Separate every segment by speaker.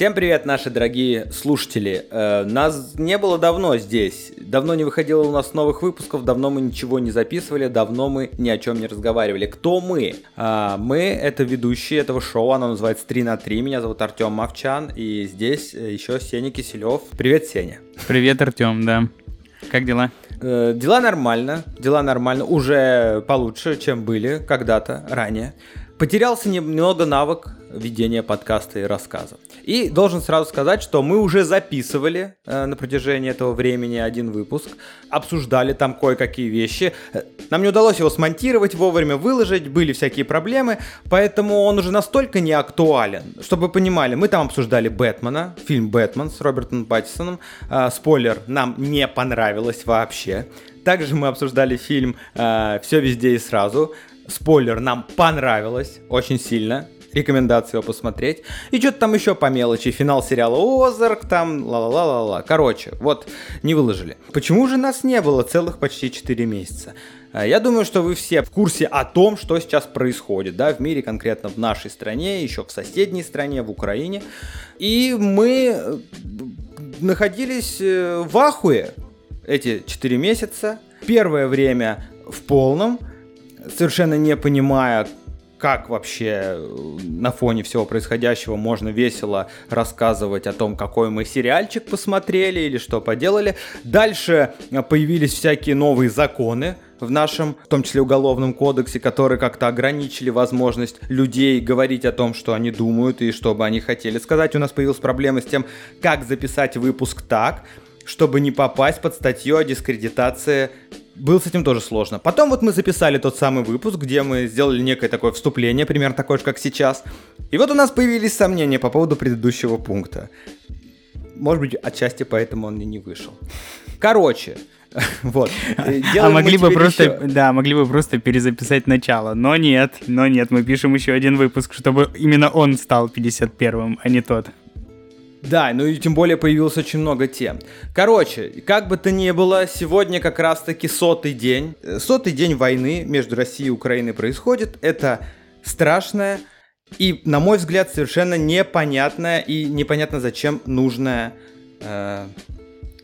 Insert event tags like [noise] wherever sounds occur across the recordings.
Speaker 1: Всем привет, наши дорогие слушатели. Э, нас не было давно здесь. Давно не выходило у нас новых выпусков, давно мы ничего не записывали, давно мы ни о чем не разговаривали. Кто мы? А, мы — это ведущие этого шоу, оно называется «3 на 3». Меня зовут Артем Мовчан, и здесь э, еще Сеня Киселев. Привет, Сеня.
Speaker 2: Привет, Артем, да. Как дела?
Speaker 1: Э, дела нормально, дела нормально, уже получше, чем были когда-то ранее. Потерялся немного навык ведения подкаста и рассказа. И должен сразу сказать, что мы уже записывали э, на протяжении этого времени один выпуск, обсуждали там кое-какие вещи. Нам не удалось его смонтировать, вовремя выложить, были всякие проблемы, поэтому он уже настолько не актуален. Чтобы вы понимали, мы там обсуждали Бэтмена, фильм «Бэтмен» с Робертом Паттисоном. Э, спойлер, нам не понравилось вообще. Также мы обсуждали фильм э, «Все везде и сразу», Спойлер, нам понравилось очень сильно. Рекомендации его посмотреть. И что-то там еще по мелочи. Финал сериала Озарк, там ла-ла-ла-ла-ла. Короче, вот, не выложили. Почему же нас не было целых почти 4 месяца? А, я думаю, что вы все в курсе о том, что сейчас происходит, да, в мире, конкретно в нашей стране, еще в соседней стране, в Украине. И мы э, находились э, в ахуе эти 4 месяца. Первое время в полном, совершенно не понимая, как вообще э, на фоне всего происходящего можно весело рассказывать о том, какой мы сериальчик посмотрели или что поделали. Дальше э, появились всякие новые законы, в нашем, в том числе уголовном кодексе, которые как-то ограничили возможность людей говорить о том, что они думают и что бы они хотели сказать. У нас появилась проблема с тем, как записать выпуск так, чтобы не попасть под статью о дискредитации было с этим тоже сложно. Потом вот мы записали тот самый выпуск, где мы сделали некое такое вступление, примерно такое же, как сейчас. И вот у нас появились сомнения по поводу предыдущего пункта. Может быть, отчасти поэтому он и не вышел. Короче, [laughs] вот.
Speaker 2: а могли бы просто, еще... да, могли бы просто перезаписать начало, но нет, но нет, мы пишем еще один выпуск, чтобы именно он стал 51-м, а не тот.
Speaker 1: Да, ну и тем более появилось очень много тем. Короче, как бы то ни было, сегодня как раз-таки сотый день. Э, сотый день войны между Россией и Украиной происходит. Это страшная и, на мой взгляд, совершенно непонятная и непонятно зачем нужная, э,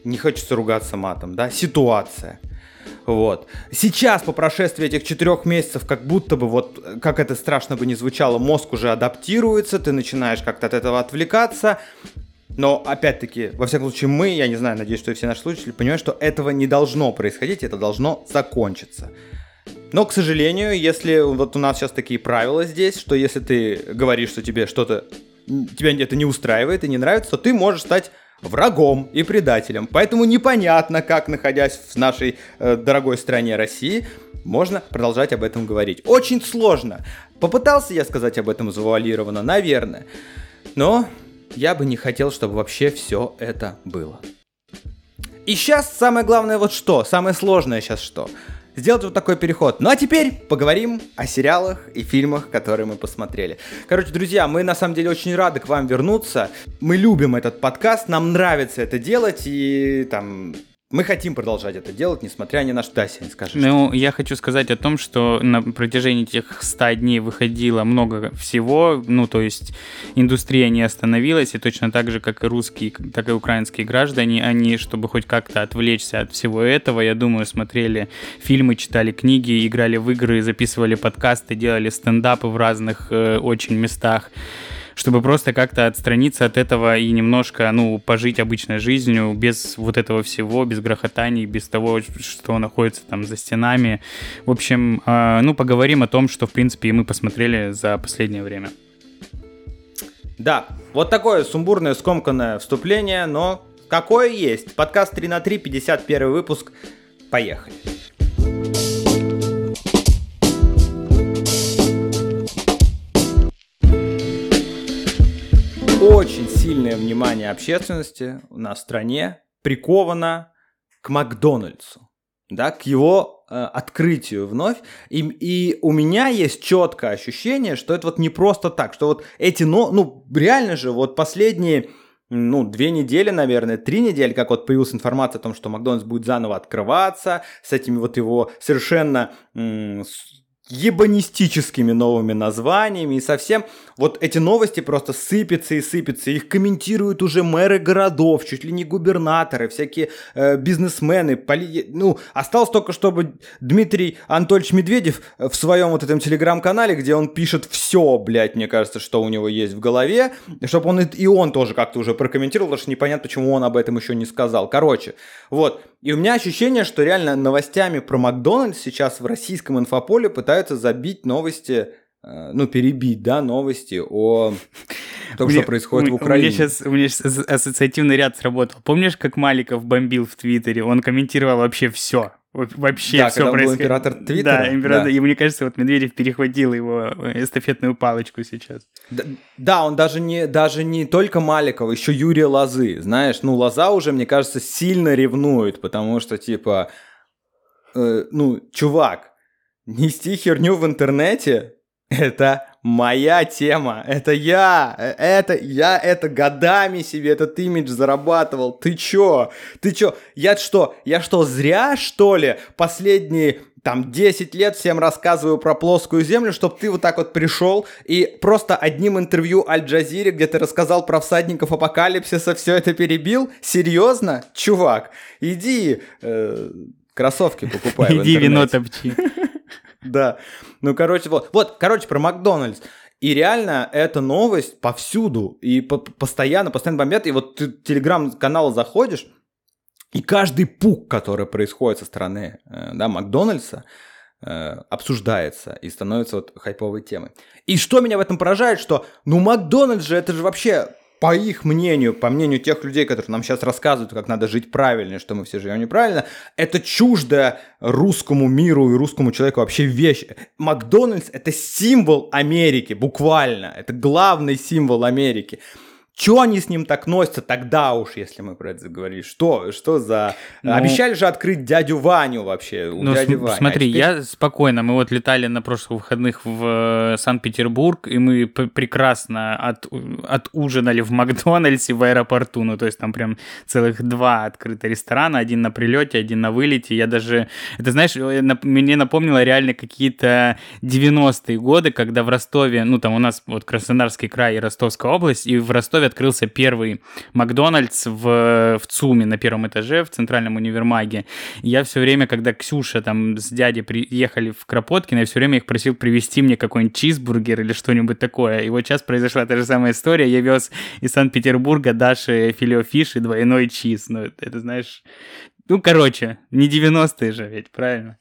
Speaker 1: не хочется ругаться матом, да, ситуация. Вот. Сейчас, по прошествии этих четырех месяцев, как будто бы, вот, как это страшно бы не звучало, мозг уже адаптируется, ты начинаешь как-то от этого отвлекаться, но, опять-таки, во всяком случае, мы, я не знаю, надеюсь, что и все наши слушатели понимают, что этого не должно происходить, это должно закончиться. Но, к сожалению, если вот у нас сейчас такие правила здесь, что если ты говоришь, что тебе что-то, тебя это не устраивает и не нравится, то ты можешь стать врагом и предателем. Поэтому непонятно, как, находясь в нашей э, дорогой стране России, можно продолжать об этом говорить. Очень сложно. Попытался я сказать об этом завуалированно, наверное. Но я бы не хотел, чтобы вообще все это было. И сейчас самое главное вот что, самое сложное сейчас что. Сделать вот такой переход. Ну а теперь поговорим о сериалах и фильмах, которые мы посмотрели. Короче, друзья, мы на самом деле очень рады к вам вернуться. Мы любим этот подкаст, нам нравится это делать, и там мы хотим продолжать это делать, несмотря ни на что. Да, Сень, скажи.
Speaker 2: Ну, что. я хочу сказать о том, что на протяжении этих 100 дней выходило много всего, ну, то есть индустрия не остановилась, и точно так же, как и русские, так и украинские граждане, они, чтобы хоть как-то отвлечься от всего этого, я думаю, смотрели фильмы, читали книги, играли в игры, записывали подкасты, делали стендапы в разных э, очень местах чтобы просто как-то отстраниться от этого и немножко, ну, пожить обычной жизнью без вот этого всего, без грохотаний, без того, что находится там за стенами. В общем, э, ну, поговорим о том, что, в принципе, мы посмотрели за последнее время.
Speaker 1: Да, вот такое сумбурное, скомканное вступление, но какое есть. Подкаст 3 на 3, 51 выпуск. Поехали. Очень сильное внимание общественности у нас в стране приковано к Макдональдсу, да, к его э, открытию вновь. И, и у меня есть четкое ощущение, что это вот не просто так, что вот эти, но, ну, реально же, вот последние ну, две недели, наверное, три недели, как вот появилась информация о том, что Макдональдс будет заново открываться, с этими вот его совершенно м- ебанистическими новыми названиями и совсем вот эти новости просто сыпятся и сыпятся. Их комментируют уже мэры городов, чуть ли не губернаторы, всякие э, бизнесмены. Поли... Ну, осталось только, чтобы Дмитрий Анатольевич Медведев в своем вот этом телеграм-канале, где он пишет все, блядь, мне кажется, что у него есть в голове, чтобы он и он тоже как-то уже прокомментировал, потому что непонятно, почему он об этом еще не сказал. Короче, вот. И у меня ощущение, что реально новостями про Макдональдс сейчас в российском инфополе пытаются забить новости ну, перебить, да, новости о [laughs] том, что происходит в Украине.
Speaker 2: У меня, сейчас, у меня сейчас ассоциативный ряд сработал. Помнишь, как Маликов бомбил в Твиттере? Он комментировал вообще все. Вообще
Speaker 1: да,
Speaker 2: все происходит.
Speaker 1: император Твиттера.
Speaker 2: Да, император. Да. И мне кажется, вот Медведев перехватил его э, эстафетную палочку сейчас.
Speaker 1: Да, да, он даже не, даже не только Маликова, еще Юрия Лозы. Знаешь, ну, Лоза уже, мне кажется, сильно ревнует, потому что, типа, э, ну, чувак, нести херню в интернете это моя тема, это я, это я это годами себе этот имидж зарабатывал. Ты чё? Ты чё? Я что? Я что, зря что ли последние там 10 лет всем рассказываю про плоскую землю, чтобы ты вот так вот пришел и просто одним интервью Аль-Джазире, где ты рассказал про всадников апокалипсиса, все это перебил? Серьезно? Чувак, иди э, кроссовки покупай
Speaker 2: Иди вино топчи.
Speaker 1: Да. Ну, короче, вот. Вот, короче, про Макдональдс. И реально эта новость повсюду. И по постоянно, постоянно бомбят. И вот ты телеграм-канал заходишь, и каждый пук, который происходит со стороны э, да, Макдональдса, э, обсуждается и становится вот хайповой темой. И что меня в этом поражает, что ну Макдональдс же это же вообще по их мнению, по мнению тех людей, которые нам сейчас рассказывают, как надо жить правильно, что мы все живем неправильно, это чуждая русскому миру и русскому человеку вообще вещь. Макдональдс — это символ Америки, буквально. Это главный символ Америки. Чего они с ним так носятся тогда уж, если мы про это заговорили? Что, что за... Ну, Обещали же открыть дядю Ваню вообще, у
Speaker 2: ну,
Speaker 1: дяди
Speaker 2: см-
Speaker 1: Вани.
Speaker 2: Смотри, а теперь... я спокойно, мы вот летали на прошлых выходных в э, Санкт-Петербург, и мы прекрасно от, отужинали в Макдональдсе в аэропорту, ну то есть там прям целых два открытых ресторана, один на прилете, один на вылете. Я даже, это знаешь, э, мне напомнило реально какие-то 90-е годы, когда в Ростове, ну там у нас вот Краснодарский край и Ростовская область, и в Ростове открылся первый Макдональдс в, в ЦУМе на первом этаже, в центральном универмаге. Я все время, когда Ксюша там с дядей приехали в Кропоткино, я все время их просил привезти мне какой-нибудь чизбургер или что-нибудь такое. И вот сейчас произошла та же самая история. Я вез из Санкт-Петербурга Даше филеофиш и двойной чиз. Ну, это, знаешь... Ну, короче, не 90-е же ведь, правильно?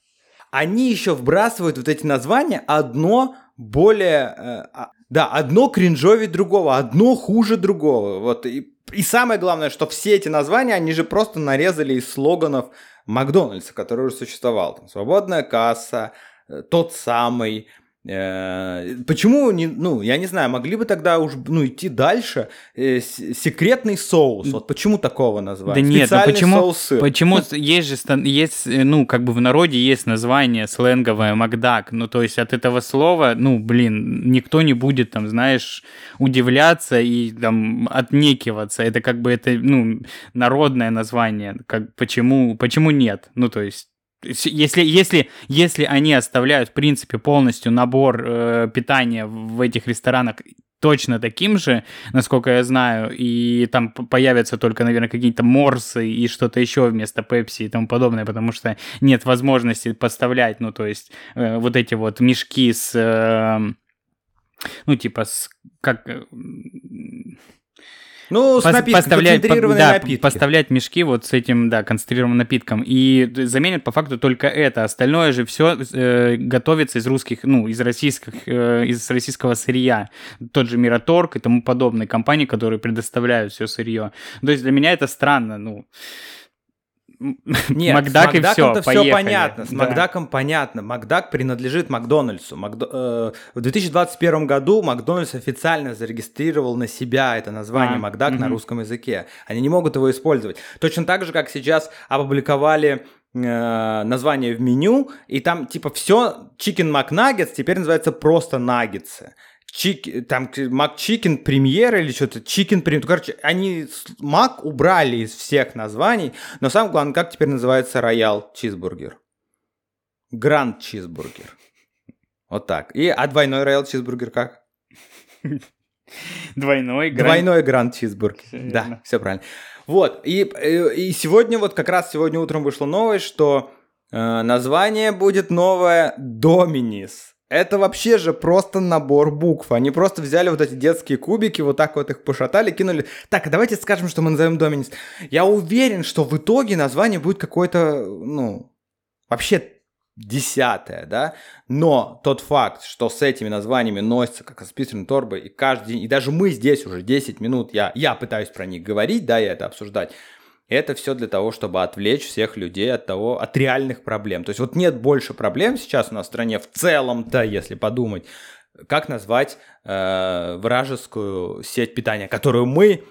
Speaker 1: Они еще вбрасывают вот эти названия одно более э, а, да, одно кринжовее другого, одно хуже другого. Вот и, и самое главное, что все эти названия, они же просто нарезали из слоганов Макдональдса, который уже существовал. Там, Свободная касса, э, тот самый, почему не, ну, я не знаю, могли бы тогда уж, ну, идти дальше. Э, секретный соус, вот почему такого назвать?
Speaker 2: Да нет, ну почему, соусы. почему есть же, есть, э, ну, как бы в народе есть название сленговое Макдак, ну, то есть от этого слова, ну, блин, никто не будет там, знаешь, удивляться и там отнекиваться, это как бы это, ну, народное название, как, почему, почему нет, ну, то есть если, если, если они оставляют, в принципе, полностью набор э, питания в этих ресторанах точно таким же, насколько я знаю, и там появятся только, наверное, какие-то морсы и что-то еще вместо пепси и тому подобное, потому что нет возможности поставлять, ну, то есть э, вот эти вот мешки с... Э, ну, типа, с, как э,
Speaker 1: ну, с напитком, поставлять, концентрированные
Speaker 2: да,
Speaker 1: напитки.
Speaker 2: Поставлять мешки вот с этим, да, концентрированным напитком. И заменят по факту только это. Остальное же все э, готовится из русских, ну, из российских, э, из российского сырья. Тот же Мираторг и тому подобные компании, которые предоставляют все сырье. То есть для меня это странно, ну.
Speaker 1: Нет, Макдак с Макдаком-то все, все понятно. С да. Макдаком понятно. Макдак принадлежит Макдональдсу. Макдо... Э, в 2021 году Макдональдс официально зарегистрировал на себя это название а, Макдак угу. на русском языке. Они не могут его использовать. Точно так же, как сейчас опубликовали э, название в меню, и там типа все Chicken McNuggets теперь называется просто наггетсы чик, там McChicken Premier или что-то, Chicken Premier. Ну, короче, они Мак убрали из всех названий, но самое главное, как теперь называется Роял Чизбургер? Гранд Чизбургер. Вот так. И, а двойной роял чизбургер как?
Speaker 2: Двойной гранд.
Speaker 1: Двойной гранд чизбургер. Да, все правильно. Вот, и, и сегодня, вот как раз сегодня утром вышла новость, что э, название будет новое Доминис. Это вообще же просто набор букв. Они просто взяли вот эти детские кубики, вот так вот их пошатали, кинули. Так, а давайте скажем, что мы назовем Доминис. Я уверен, что в итоге название будет какое-то, ну, вообще десятое, да, но тот факт, что с этими названиями носится как списанные торбы, и каждый день, и даже мы здесь уже 10 минут, я, я пытаюсь про них говорить, да, и это обсуждать, это все для того, чтобы отвлечь всех людей от того, от реальных проблем. То есть вот нет больше проблем сейчас у нас в стране в целом-то, если подумать, как назвать э, вражескую сеть питания, которую мы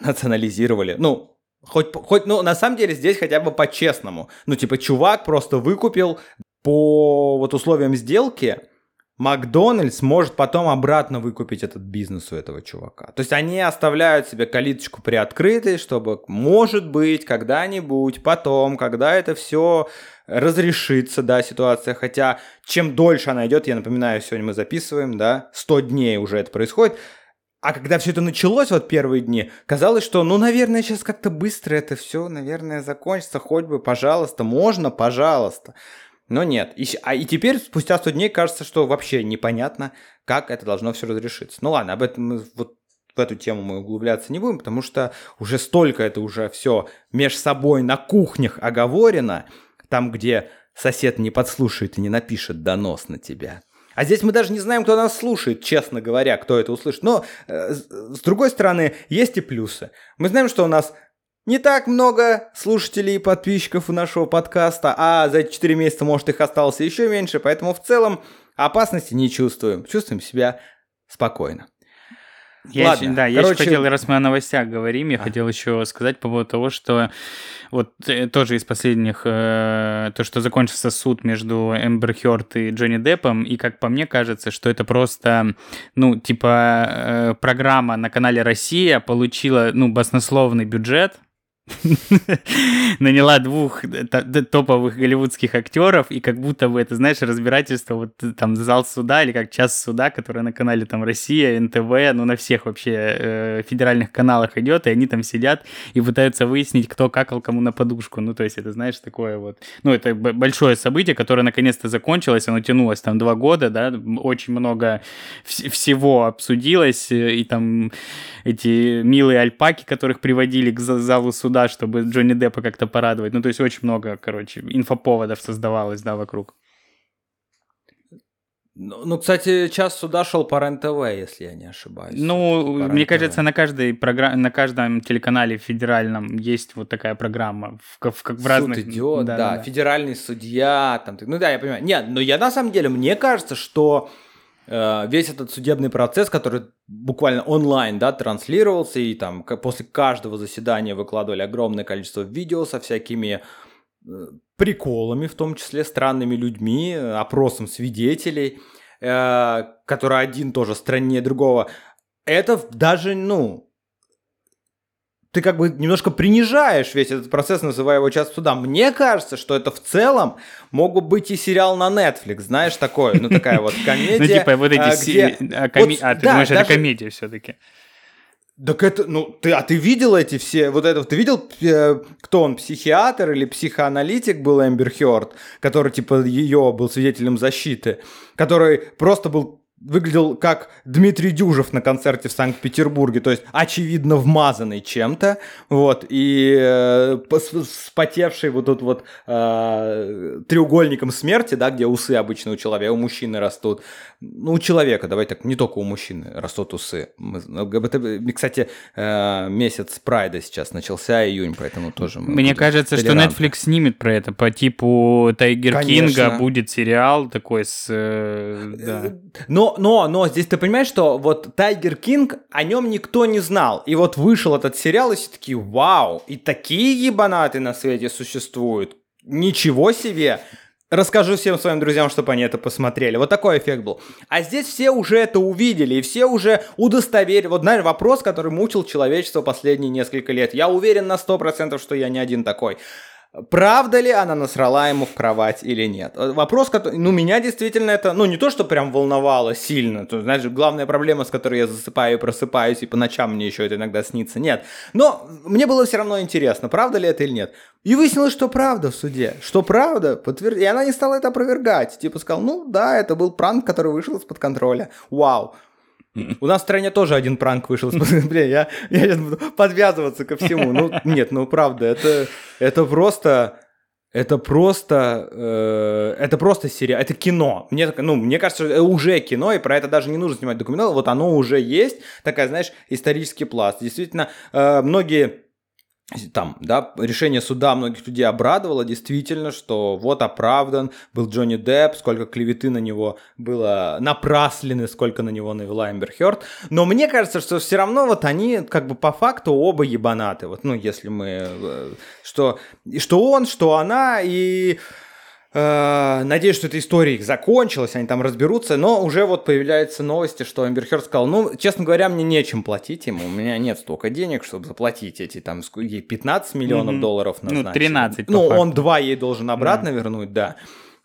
Speaker 1: национализировали. Ну, хоть, хоть, ну, на самом деле здесь хотя бы по-честному. Ну, типа, чувак просто выкупил по вот условиям сделки Макдональдс может потом обратно выкупить этот бизнес у этого чувака. То есть они оставляют себе калиточку приоткрытой, чтобы, может быть, когда-нибудь, потом, когда это все разрешится, да, ситуация, хотя чем дольше она идет, я напоминаю, сегодня мы записываем, да, 100 дней уже это происходит, а когда все это началось, вот первые дни, казалось, что, ну, наверное, сейчас как-то быстро это все, наверное, закончится, хоть бы, пожалуйста, можно, пожалуйста. Но нет. И, а, и теперь, спустя 100 дней, кажется, что вообще непонятно, как это должно все разрешиться. Ну ладно, об этом мы вот в эту тему мы углубляться не будем, потому что уже столько это уже все меж собой на кухнях оговорено, там, где сосед не подслушает и не напишет донос на тебя. А здесь мы даже не знаем, кто нас слушает, честно говоря, кто это услышит. Но, э, с другой стороны, есть и плюсы. Мы знаем, что у нас не так много слушателей и подписчиков у нашего подкаста, а за эти 4 месяца, может, их осталось еще меньше, поэтому в целом опасности не чувствуем. Чувствуем себя спокойно.
Speaker 2: Я Ладно, еще, да, короче... я еще хотел, раз мы о новостях говорим, я а. хотел еще сказать по поводу того, что вот э, тоже из последних, э, то, что закончился суд между Эмбер Хёрд и Джонни Деппом, и как по мне кажется, что это просто, ну, типа, э, программа на канале «Россия» получила, ну, баснословный бюджет, наняла двух топовых голливудских актеров, и как будто бы это, знаешь, разбирательство, вот там зал суда или как час суда, который на канале там Россия, НТВ, ну на всех вообще э, федеральных каналах идет, и они там сидят и пытаются выяснить, кто какал кому на подушку. Ну, то есть это, знаешь, такое вот, ну, это большое событие, которое наконец-то закончилось, оно тянулось там два года, да, очень много вс- всего обсудилось, э, и там эти милые альпаки, которых приводили к залу суда, туда, чтобы Джонни Деппа как-то порадовать. Ну, то есть очень много, короче, инфоповодов создавалось, да, вокруг.
Speaker 1: Ну, ну, кстати, час суда шел по РЕН-ТВ, если я не ошибаюсь.
Speaker 2: Ну, мне кажется, на каждой программе, на каждом телеканале федеральном есть вот такая программа, в, в, в, разных...
Speaker 1: Суд идет, да, да, да, федеральный судья, там, ну да, я понимаю. Нет, но я на самом деле, мне кажется, что весь этот судебный процесс, который буквально онлайн, да, транслировался, и там после каждого заседания выкладывали огромное количество видео со всякими э, приколами, в том числе странными людьми, опросом свидетелей, э, который один тоже страннее другого. Это даже, ну, ты как бы немножко принижаешь весь этот процесс, называя его часто суда. Мне кажется, что это в целом мог бы быть и сериал на Netflix, знаешь, такой, ну такая вот [laughs] комедия. Ну типа вот
Speaker 2: эти... А, а, ты думаешь, это комедия все-таки?
Speaker 1: Так это, ну, ты, а ты видел эти все, вот это, ты видел, э, кто он, психиатр или психоаналитик был Эмбер Хёрд, который, типа, ее был свидетелем защиты, который просто был выглядел как Дмитрий Дюжев на концерте в Санкт-Петербурге, то есть очевидно вмазанный чем-то, вот, и э, спотевший вот тут вот э, треугольником смерти, да, где усы обычно у человека, у мужчины растут, ну, у человека, давай так, не только у мужчины растут усы. Мы, кстати, э, месяц прайда сейчас начался, июнь, поэтому тоже
Speaker 2: Мне кажется, что Netflix снимет про это, по типу Тайгер Кинга будет сериал такой с... Э, да.
Speaker 1: Но но, но, здесь ты понимаешь, что вот Тайгер Кинг, о нем никто не знал. И вот вышел этот сериал, и все такие, вау, и такие ебанаты на свете существуют. Ничего себе! Расскажу всем своим друзьям, чтобы они это посмотрели. Вот такой эффект был. А здесь все уже это увидели, и все уже удостоверили. Вот, знаешь, вопрос, который мучил человечество последние несколько лет. Я уверен на 100%, что я не один такой. Правда ли она насрала ему в кровать или нет. Э, вопрос, который, ну, меня действительно это, ну, не то, что прям волновало сильно, то, знаешь, главная проблема, с которой я засыпаю и просыпаюсь, и по ночам мне еще это иногда снится, нет. Но мне было все равно интересно, правда ли это или нет. И выяснилось, что правда в суде, что правда, подтверд... и она не стала это опровергать, типа сказал, ну, да, это был пранк, который вышел из-под контроля, вау. У нас в стране тоже один пранк вышел. [laughs] Блин, я, я сейчас буду подвязываться ко всему. Ну, нет, ну правда, это, это просто... Это просто, э, это просто сериал, это кино. Мне, ну, мне кажется, это уже кино, и про это даже не нужно снимать документал. Вот оно уже есть, такая, знаешь, исторический пласт. Действительно, э, многие там, да, решение суда многих людей обрадовало действительно, что вот оправдан был Джонни Депп, сколько клеветы на него было напраслены, сколько на него навела Эмбер Хёрд. Но мне кажется, что все равно вот они как бы по факту оба ебанаты. Вот, ну, если мы... Э, что, что он, что она, и... Э, надеюсь, что эта история их закончилась, они там разберутся, но уже вот появляются новости, что Эмбер Хёрд сказал, ну, честно говоря, мне нечем платить ему, у меня нет столько денег, чтобы заплатить эти там, ей 15 миллионов mm-hmm. долларов назначили.
Speaker 2: Ну, 13,
Speaker 1: Ну, он 2 ей должен обратно yeah. вернуть, да.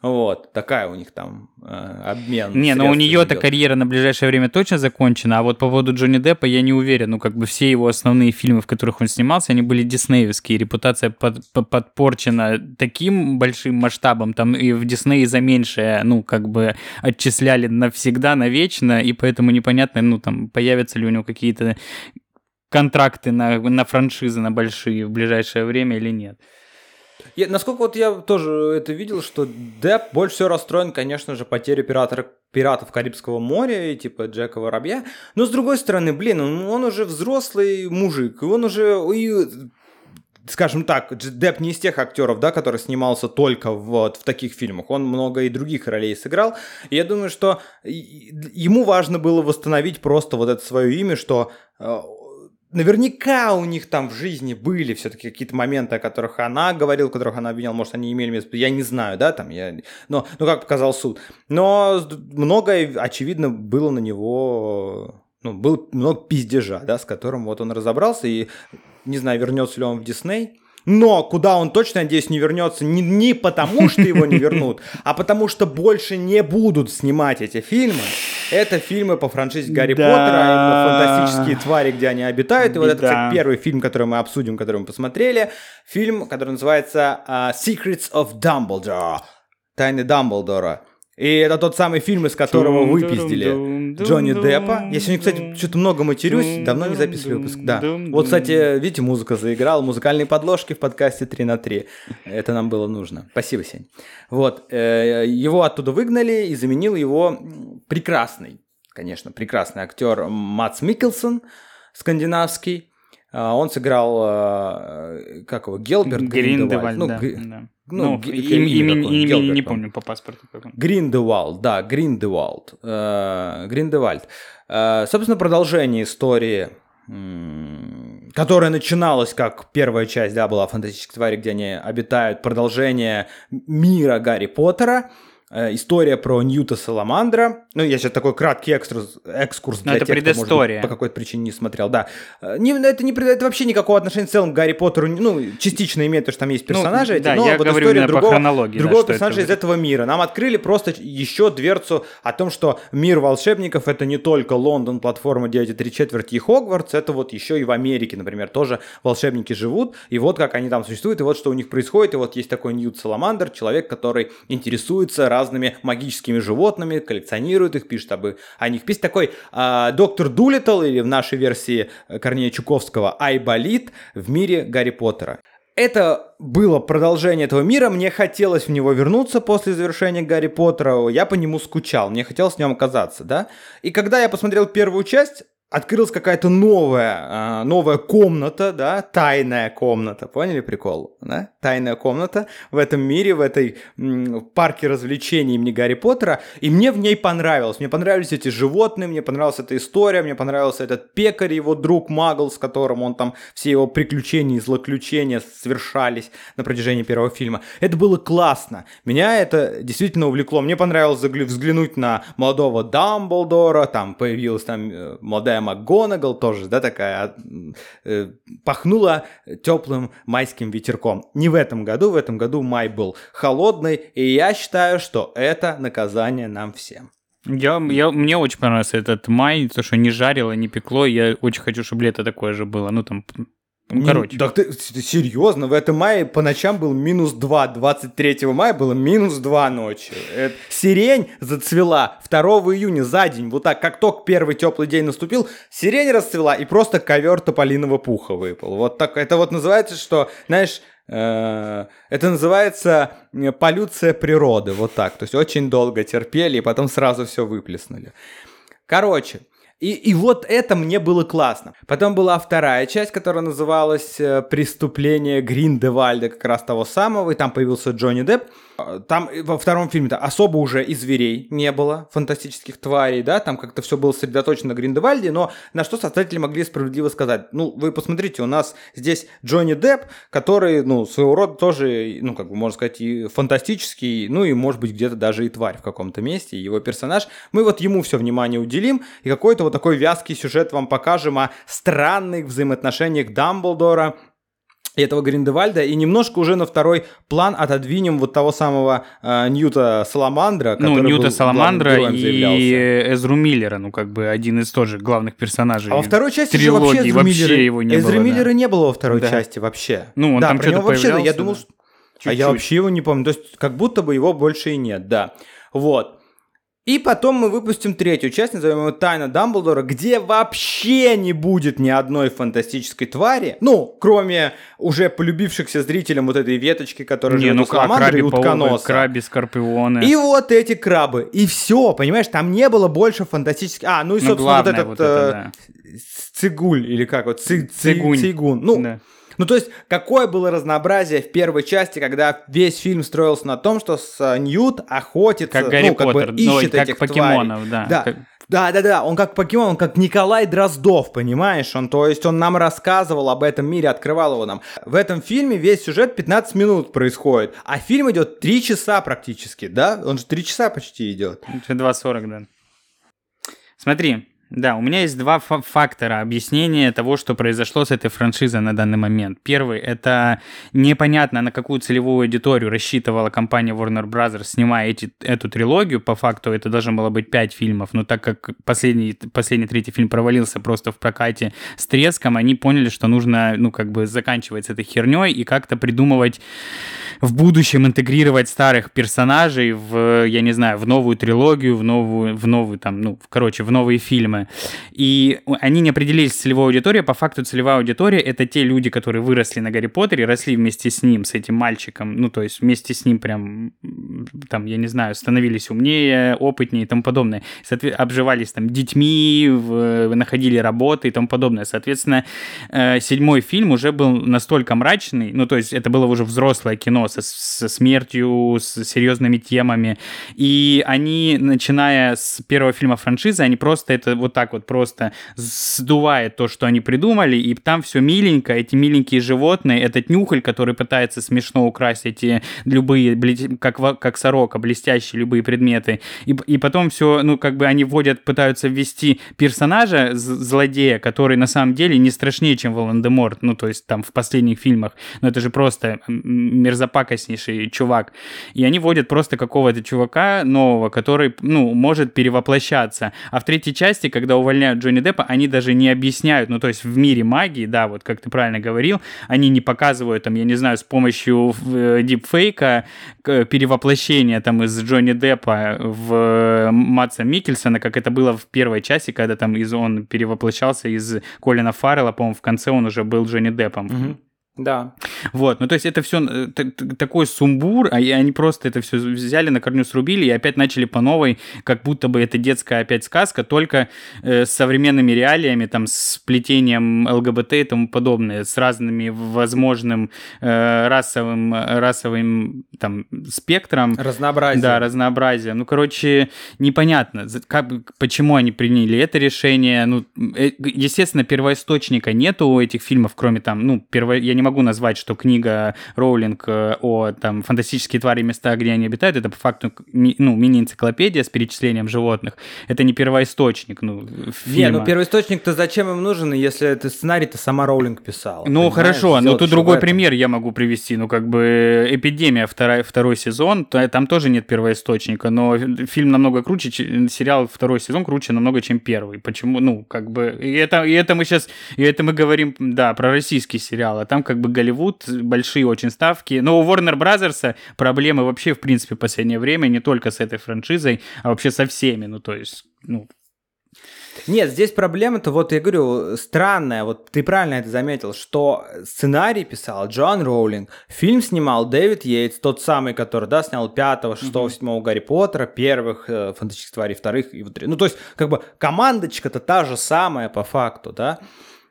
Speaker 1: Вот, такая у них там э, обмен.
Speaker 2: Не, но ну, у нее-то карьера на ближайшее время точно закончена, а вот по поводу Джонни Деппа я не уверен. Ну, как бы все его основные фильмы, в которых он снимался, они были диснеевские. Репутация под, под, подпорчена таким большим масштабом, там и в Диснее за меньшее, ну, как бы отчисляли навсегда, навечно, и поэтому непонятно, ну, там, появятся ли у него какие-то контракты на, на франшизы, на большие в ближайшее время или нет.
Speaker 1: Я, насколько вот я тоже это видел, что Деп больше всего расстроен, конечно же, потерей пиратов, пиратов Карибского моря, и типа Джека Воробья. Но с другой стороны, блин, он, он уже взрослый мужик, и он уже... И, скажем так, Деп не из тех актеров, да, который снимался только вот в таких фильмах. Он много и других ролей сыграл. И я думаю, что ему важно было восстановить просто вот это свое имя, что э, Наверняка у них там в жизни были все-таки какие-то моменты, о которых она говорила, которых она обвиняла, может, они имели место, я не знаю, да, там, я, но, ну, как показал суд. Но многое, очевидно, было на него, ну, было много пиздежа, да, с которым вот он разобрался, и не знаю, вернется ли он в Дисней, но куда он точно, надеюсь, не вернется не, не потому, что его не вернут, [laughs] а потому что больше не будут снимать эти фильмы. Это фильмы по франшизе Гарри да. Поттера, а именно фантастические твари, где они обитают. И вот это, кстати, первый фильм, который мы обсудим, который мы посмотрели. Фильм, который называется uh, Secrets of Dumbledore. Тайны Дамблдора. И это тот самый фильм, из которого выпиздили Джонни Деппа. Я сегодня, кстати, что-то много матерюсь, давно не записывали выпуск. Да. Вот, кстати, видите, музыка заиграла, музыкальные подложки в подкасте 3 на 3. Это нам было нужно. Спасибо, Сень. Вот, э, его оттуда выгнали и заменил его прекрасный, конечно, прекрасный актер Мац Микkelсон, скандинавский. А, он сыграл, э, как его, Гелберт
Speaker 2: Гриндевальд. Ну, да, г... да. Ну, ну г- имя, имя, имя не помню по паспорту.
Speaker 1: Гриндевальд, да, Гриндевальд. Э, Гриндевальд. Э, собственно, продолжение истории которая начиналась как первая часть, да, была фантастической твари, где они обитают, продолжение мира Гарри Поттера, история про Ньюта Саламандра. Ну, я сейчас такой краткий экскурс, экскурс
Speaker 2: для это тех, предыстория. кто, может быть,
Speaker 1: по какой-то причине не смотрел. Да. Э, не, это, не, это вообще никакого отношения в целом к Гарри Поттеру, ну, частично имеет, потому что там есть ну, персонажи, ну, эти,
Speaker 2: да,
Speaker 1: но
Speaker 2: я
Speaker 1: вот
Speaker 2: говорю
Speaker 1: история другого,
Speaker 2: хронологии,
Speaker 1: другого
Speaker 2: да,
Speaker 1: персонажа из этого мира. Нам открыли просто еще дверцу о том, что мир волшебников это не только Лондон, платформа 9,3 четверти и Хогвартс, это вот еще и в Америке, например, тоже волшебники живут, и вот как они там существуют, и вот что у них происходит, и вот есть такой Ньют Саламандр, человек, который интересуется разными магическими животными, коллекционирует их, пишет об, о них. Пишет такой э, доктор Дулитл, или в нашей версии э, Корнея Чуковского Айболит в мире Гарри Поттера. Это было продолжение этого мира, мне хотелось в него вернуться после завершения Гарри Поттера, я по нему скучал, мне хотелось в нем оказаться, да. И когда я посмотрел первую часть, открылась какая-то новая, а, новая комната, да, тайная комната, поняли прикол, да? Тайная комната в этом мире, в этой парке развлечений имени Гарри Поттера, и мне в ней понравилось, мне понравились эти животные, мне понравилась эта история, мне понравился этот пекарь, его друг Магл, с которым он там, все его приключения и злоключения совершались на протяжении первого фильма. Это было классно, меня это действительно увлекло, мне понравилось взглянуть на молодого Дамблдора, там появилась там э, молодая молодая МакГонагал тоже, да, такая, э, пахнула теплым майским ветерком. Не в этом году, в этом году май был холодный, и я считаю, что это наказание нам всем.
Speaker 2: Я, я, мне очень понравился этот май, то, что не жарило, не пекло. Я очень хочу, чтобы лето такое же было. Ну, там, ну, короче.
Speaker 1: Так ты, ты серьезно? В этом мае по ночам был минус 2. 23 мая было минус 2 ночи. Это, сирень зацвела 2 июня за день. Вот так, как только первый теплый день наступил, сирень расцвела и просто ковер тополиного пуха выпал. Вот так. Это вот называется, что, знаешь, э, это называется полюция природы. Вот так. То есть очень долго терпели и потом сразу все выплеснули. Короче, и, и вот это мне было классно. Потом была вторая часть, которая называлась э, «Преступление Гриндевальда», как раз того самого, и там появился Джонни Депп. Там во втором фильме-то особо уже и зверей не было, фантастических тварей, да, там как-то все было сосредоточено на Гриндевальде, но на что создатели могли справедливо сказать, ну, вы посмотрите, у нас здесь Джонни Депп, который, ну, своего рода тоже, ну, как бы, можно сказать, и фантастический, ну, и, может быть, где-то даже и тварь в каком-то месте, его персонаж, мы вот ему все внимание уделим, и какой-то вот такой вязкий сюжет вам покажем о странных взаимоотношениях Дамблдора и этого Гриндевальда, и немножко уже на второй план отодвинем вот того самого э, Ньюта Саламандра,
Speaker 2: ну, который Ну, Ньюта был Саламандра и Эзру Миллера, ну, как бы один из тоже главных персонажей
Speaker 1: А во второй части же вообще Эзру вообще Миллера, его не Эзру было, Миллера да. не было во второй да. части вообще.
Speaker 2: Ну, он
Speaker 1: да,
Speaker 2: там что-то
Speaker 1: вообще, я думал, да. А я вообще его не помню. То есть, как будто бы его больше и нет, да. Вот. И потом мы выпустим третью часть, назовем ее «Тайна Дамблдора», где вообще не будет ни одной фантастической твари, ну, кроме уже полюбившихся зрителям вот этой веточки, которая
Speaker 2: не, живет ну, у краби, и утконоса. краби, скорпионы.
Speaker 1: И вот эти крабы. И все, понимаешь, там не было больше фантастических... А, ну и, ну, собственно, ну, вот этот... Вот это, да. э, цигуль, или как вот, ци, ци, цигунь. цигун. Ну, да. Ну, то есть, какое было разнообразие в первой части, когда весь фильм строился на том, что с э, Ньют охотится,
Speaker 2: как Гарри
Speaker 1: ну, как
Speaker 2: Поттер,
Speaker 1: бы ищет
Speaker 2: ну,
Speaker 1: этих
Speaker 2: как покемонов,
Speaker 1: тварей.
Speaker 2: да.
Speaker 1: Да.
Speaker 2: Как...
Speaker 1: Да, да, да, он как покемон, он как Николай Дроздов, понимаешь? Он, то есть он нам рассказывал об этом мире, открывал его нам. В этом фильме весь сюжет 15 минут происходит, а фильм идет 3 часа практически, да? Он же 3 часа почти идет.
Speaker 2: 2.40, да. Смотри, да, у меня есть два фактора объяснения того, что произошло с этой франшизой на данный момент. Первый — это непонятно, на какую целевую аудиторию рассчитывала компания Warner Bros., снимая эти, эту трилогию. По факту это должно было быть пять фильмов, но так как последний, последний третий фильм провалился просто в прокате с треском, они поняли, что нужно, ну, как бы заканчивать с этой херней и как-то придумывать в будущем интегрировать старых персонажей в, я не знаю, в новую трилогию, в новую, в новую там, ну, короче, в новые фильмы. И они не определились с целевой аудиторией. По факту целевая аудитория — это те люди, которые выросли на Гарри Поттере, росли вместе с ним, с этим мальчиком, ну, то есть вместе с ним прям, там, я не знаю, становились умнее, опытнее и тому подобное. Соответ... Обживались там детьми, в... находили работы и тому подобное. Соответственно, э, седьмой фильм уже был настолько мрачный, ну, то есть это было уже взрослое кино, со, со смертью, с серьезными темами. И они, начиная с первого фильма франшизы, они просто это вот так вот просто сдувает то, что они придумали, и там все миленько, эти миленькие животные, этот нюхаль, который пытается смешно украсть эти любые, как, как сорока, блестящие любые предметы. И, и потом все, ну, как бы они вводят, пытаются ввести персонажа, злодея, который на самом деле не страшнее, чем Волан-де-Морт, ну, то есть там в последних фильмах. Но это же просто мерзопакостный пакостнейший чувак. И они водят просто какого-то чувака нового, который, ну, может перевоплощаться. А в третьей части, когда увольняют Джонни Деппа, они даже не объясняют, ну, то есть в мире магии, да, вот как ты правильно говорил, они не показывают, там, я не знаю, с помощью э, дипфейка перевоплощения, там, из Джонни Деппа в Матса Микельсона, как это было в первой части, когда там из, он перевоплощался из Колина Фаррелла, по-моему, в конце он уже был Джонни Деппом.
Speaker 1: Mm-hmm. Да.
Speaker 2: Вот, ну то есть это все э, такой сумбур, а они просто это все взяли на корню срубили и опять начали по новой, как будто бы это детская опять сказка, только э, с современными реалиями, там, с плетением ЛГБТ и тому подобное, с разными возможным э, расовым, расовым там спектром.
Speaker 1: Разнообразием.
Speaker 2: Да, разнообразием. Ну, короче, непонятно, как, почему они приняли это решение. Ну, э, естественно, первоисточника нету у этих фильмов, кроме там, ну, перво... я не могу назвать, что книга Роулинг э, о там фантастические твари места, где они обитают, это по факту ну, мини-энциклопедия с перечислением животных. Это не первоисточник, ну,
Speaker 1: фильма. Не, ну первоисточник-то зачем им нужен, если это сценарий-то сама Роулинг писала?
Speaker 2: Ну, хорошо, но тут другой пример я могу привести. Ну, как бы «Эпидемия», второй, второй сезон, там тоже нет первоисточника, но фильм намного круче, сериал второй сезон круче намного, чем первый. Почему? Ну, как бы... И это, и это мы сейчас... И это мы говорим, да, про российский сериал, а там как бы Голливуд, большие очень ставки. Но у Warner Brothers проблемы вообще, в принципе, в последнее время не только с этой франшизой, а вообще со всеми. Ну, то есть, ну,
Speaker 1: нет, здесь проблема-то, вот я говорю, странная, вот ты правильно это заметил, что сценарий писал Джон Роулинг, фильм снимал Дэвид Йейтс, тот самый, который, да, снял пятого, шестого, седьмого Гарри Поттера, первых э, фантастических тварей, вторых и вот, ну, то есть, как бы, командочка-то та же самая по факту, да,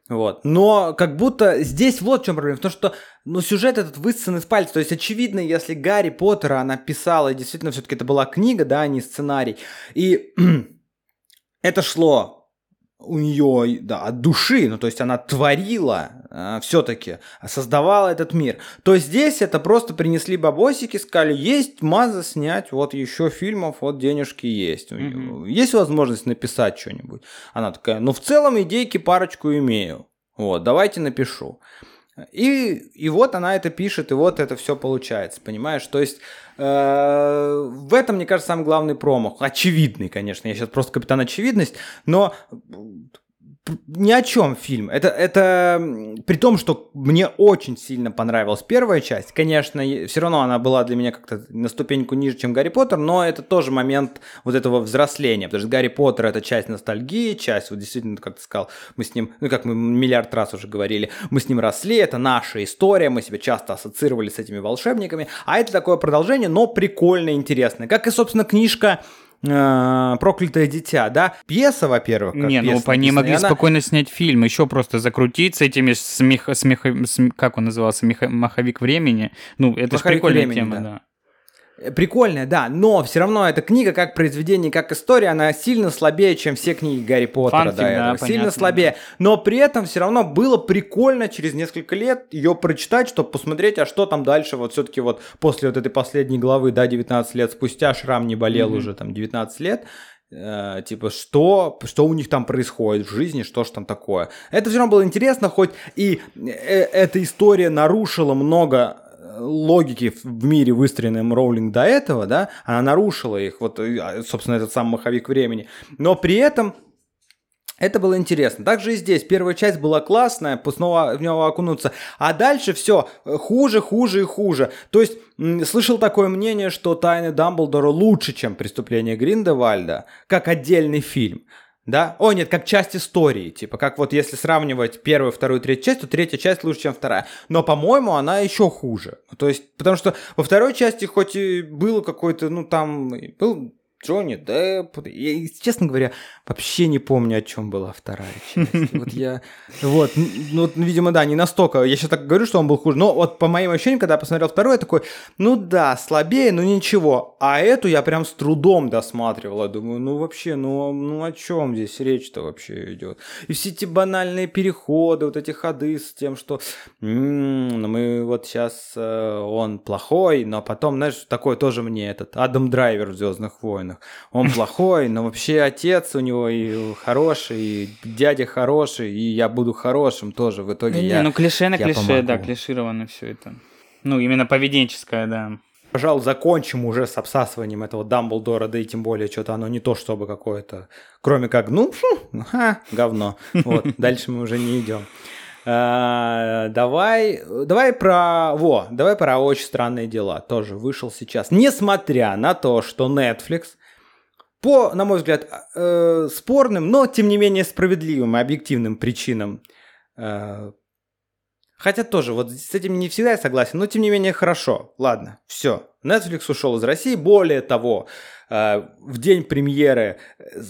Speaker 1: вот. Но как будто здесь вот в чем проблема. В том, что ну, сюжет этот высосан из пальца. То есть, очевидно, если Гарри Поттера она писала, и действительно все-таки это была книга, да, а не сценарий. И [clears throat] это шло у нее да, от души, ну то есть она творила э, все-таки, создавала этот мир, то здесь это просто принесли бабосики, сказали, есть маза снять, вот еще фильмов, вот денежки есть. Mm-hmm. Есть возможность написать что-нибудь. Она такая, ну в целом идейки парочку имею, вот, давайте напишу. И, и вот она это пишет, и вот это все получается, понимаешь? То есть э, в этом, мне кажется, самый главный промах. Очевидный, конечно, я сейчас просто капитан очевидность, но ни о чем фильм. Это, это при том, что мне очень сильно понравилась первая часть. Конечно, все равно она была для меня как-то на ступеньку ниже, чем Гарри Поттер, но это тоже момент вот этого взросления. Потому что Гарри Поттер это часть ностальгии, часть, вот действительно, как ты сказал, мы с ним, ну как мы миллиард раз уже говорили, мы с ним росли, это наша история, мы себя часто ассоциировали с этими волшебниками. А это такое продолжение, но прикольно, интересное. Как и, собственно, книжка проклятое дитя, да? Пьеса, во-первых,
Speaker 2: Не, ну по ней могли она... спокойно снять фильм, еще просто закрутить с этими смех, смех, смех как он назывался, Мех, маховик времени. Ну, это же прикольная времени, тема, да. да.
Speaker 1: Прикольная, да, но все равно эта книга как произведение, как история, она сильно слабее, чем все книги Гарри Поттера Фанфик, до этого. Да, сильно слабее. Но при этом все равно было прикольно через несколько лет ее прочитать, чтобы посмотреть, а что там дальше, вот все-таки вот после вот этой последней главы, да, 19 лет спустя, шрам не болел mm-hmm. уже там 19 лет, Uh, типа, что, что у них там происходит в жизни, что ж там такое. Это все равно было интересно, хоть и э эта история нарушила много логики в мире, выстроенном Роулинг до этого, да, она нарушила их, вот, а, собственно, этот сам маховик времени. Но при этом это было интересно. Также и здесь. Первая часть была классная, снова в него окунуться. А дальше все хуже, хуже и хуже. То есть, слышал такое мнение, что «Тайны Дамблдора» лучше, чем «Преступление Гриндевальда», как отдельный фильм да? О, нет, как часть истории, типа, как вот если сравнивать первую, вторую, третью часть, то третья часть лучше, чем вторая. Но, по-моему, она еще хуже. То есть, потому что во второй части хоть и было какой-то, ну, там, был Джонни Депп. Я, честно говоря, вообще не помню, о чем была вторая часть. Вот я... Вот, ну, видимо, да, не настолько. Я сейчас так говорю, что он был хуже. Но вот по моим ощущениям, когда я посмотрел второй, я такой, ну да, слабее, но ничего. А эту я прям с трудом досматривал. Я думаю, ну вообще, ну, ну о чем здесь речь-то вообще идет? И все эти банальные переходы, вот эти ходы с тем, что ну мы вот сейчас э, он плохой, но потом, знаешь, такой тоже мне этот Адам Драйвер в Звездных войнах. Он плохой, но вообще отец у него и хороший, и дядя хороший, и я буду хорошим тоже. В итоге
Speaker 2: не,
Speaker 1: я
Speaker 2: Ну, клише на клише, помогу. да, клишировано все это. Ну, именно поведенческое, да.
Speaker 1: Пожалуй, закончим уже с обсасыванием этого Дамблдора, да и тем более что-то оно не то, чтобы какое-то, кроме как, ну, ха, говно. Вот, [laughs] дальше мы уже не идем. Uh, давай, давай про, во, давай про очень странные дела. Тоже вышел сейчас. Несмотря на то, что Netflix по, на мой взгляд, э, спорным, но тем не менее справедливым и объективным причинам. Э, хотя тоже, вот с этим не всегда я согласен, но тем не менее хорошо. Ладно, все. Netflix ушел из России. Более того, э, в день премьеры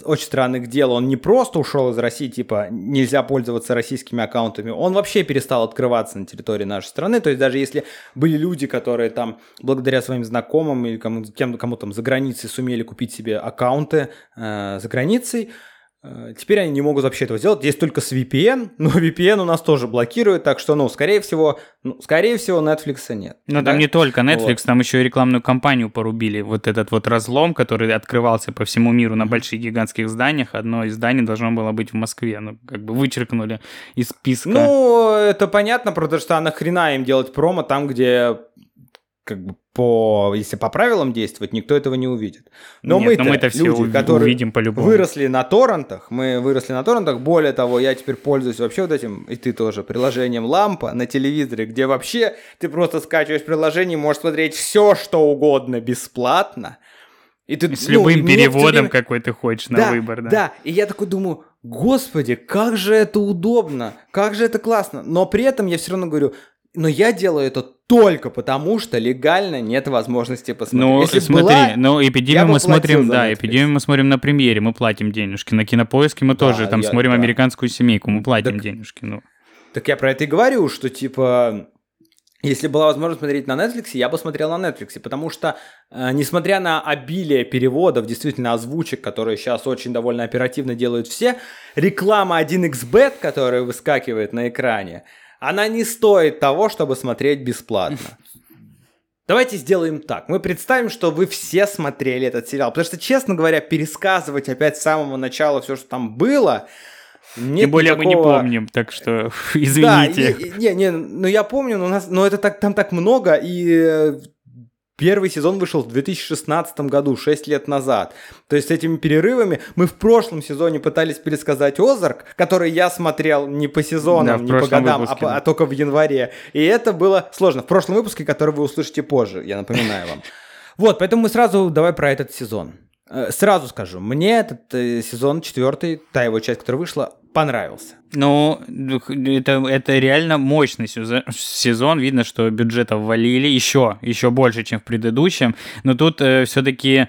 Speaker 1: «Очень странных дел» он не просто ушел из России, типа нельзя пользоваться российскими аккаунтами, он вообще перестал открываться на территории нашей страны. То есть даже если были люди, которые там благодаря своим знакомым или кому, кем, кому там за границей сумели купить себе аккаунты э, за границей, Э, теперь они не могут вообще этого сделать. Есть только с VPN, [laughs] но VPN у нас тоже блокирует, так что, ну, скорее всего, ну, скорее всего, Netflix нет.
Speaker 2: Но да? там не только Netflix, вот. там еще и рекламную кампанию порубили. Вот этот вот разлом, который открывался по всему миру на больших гигантских зданиях. Одно из зданий должно было быть в Москве. Ну, как бы вычеркнули из списка.
Speaker 1: Ну, это понятно, потому что а нахрена им делать промо там, где как бы по, если по правилам действовать, никто этого не увидит. Но мы-то,
Speaker 2: но мы-то все люди, которые увидим по-любому.
Speaker 1: выросли на торрентах, мы выросли на торрентах, более того, я теперь пользуюсь вообще вот этим, и ты тоже, приложением Лампа на телевизоре, где вообще ты просто скачиваешь приложение, можешь смотреть все, что угодно бесплатно.
Speaker 2: И ты, С ну, любым переводом, время... какой ты хочешь на
Speaker 1: да,
Speaker 2: выбор, да.
Speaker 1: Да, и я такой думаю, господи, как же это удобно, как же это классно. Но при этом я все равно говорю, но я делаю это только потому, что легально нет возможности посмотреть.
Speaker 2: Ну, Если смотри, была, ну, эпидемию мы смотрим, да, эпидемию мы смотрим на премьере, мы платим денежки. На кинопоиске мы да, тоже там я, смотрим да. американскую семейку, мы платим так, денежки. Ну.
Speaker 1: Так я про это и говорю, что типа если была возможность смотреть на Netflix, я бы смотрел на Netflix, потому что, э, несмотря на обилие переводов, действительно озвучек, которые сейчас очень довольно оперативно делают все, реклама 1xbet, которая выскакивает на экране, она не стоит того, чтобы смотреть бесплатно. Давайте сделаем так. Мы представим, что вы все смотрели этот сериал. Потому что, честно говоря, пересказывать опять с самого начала все, что там было,
Speaker 2: нет Тем более никакого... мы не помним, так что [laughs] извините.
Speaker 1: Да, не, не, ну я помню, но, у нас, но это так, там так много, и э, Первый сезон вышел в 2016 году, 6 лет назад. То есть с этими перерывами мы в прошлом сезоне пытались пересказать Озарк, который я смотрел не по сезонам, да, не по годам, а, по, а только в январе. И это было сложно. В прошлом выпуске, который вы услышите позже, я напоминаю вам. [laughs] Вот, поэтому мы сразу давай про этот сезон. Э, сразу скажу, мне этот э, сезон четвертый, та его часть, которая вышла, понравился.
Speaker 2: Ну, это, это реально мощный сезон. Видно, что бюджета ввалили еще, еще больше, чем в предыдущем. Но тут э, все-таки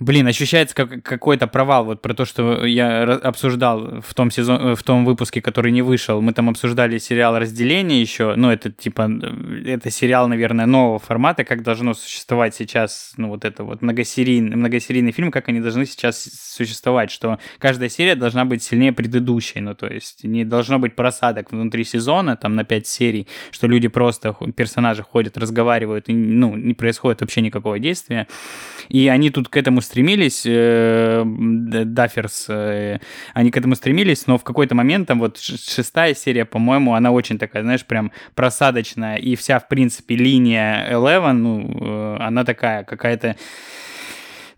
Speaker 2: блин, ощущается как какой-то провал. Вот про то, что я обсуждал в том сезон, э, в том выпуске, который не вышел. Мы там обсуждали сериал «Разделение» еще. Ну, это типа, э, это сериал, наверное, нового формата, как должно существовать сейчас, ну, вот это вот многосерийный, многосерийный фильм, как они должны сейчас существовать, что каждая серия должна быть сильнее предыдущей. Ну, то есть не должно быть просадок внутри сезона, там, на 5 серий, что люди просто, персонажи ходят, разговаривают, и, ну, не происходит вообще никакого действия. И они тут к этому стремились, э, Дафферс, э, они к этому стремились, но в какой-то момент, там вот шестая серия, по-моему, она очень такая, знаешь, прям просадочная, и вся, в принципе, линия Eleven, ну, э, она такая какая-то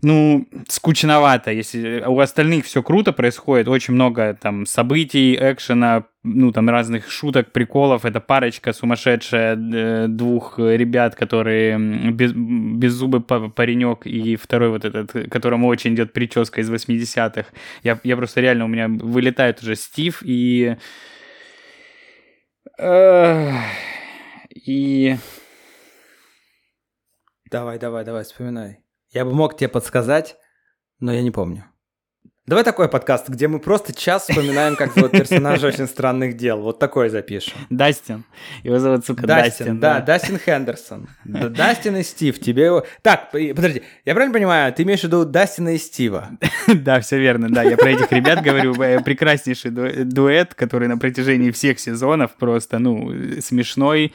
Speaker 2: ну, скучновато, если у остальных все круто происходит, очень много там событий, экшена, ну, там разных шуток, приколов. Это парочка сумасшедшая э, двух ребят, которые без, беззубый паренек и второй вот этот, которому очень идет прическа из 80-х. Я, я просто реально, у меня вылетает уже Стив и... И...
Speaker 1: Давай, давай, давай, вспоминай. Я бы мог тебе подсказать, но я не помню. Давай такой подкаст, где мы просто час вспоминаем, как зовут персонажа очень странных дел. Вот такой запишем.
Speaker 2: Дастин. Его зовут, сука,
Speaker 1: Дастин. Дастин да, да, Дастин Хендерсон. Дастин и Стив. Тебе его... Так, подожди, я правильно понимаю, ты имеешь в виду Дастина и Стива? [laughs]
Speaker 2: Да, все верно, да. Я про этих ребят говорю. Прекраснейший дуэт, который на протяжении всех сезонов просто, ну, смешной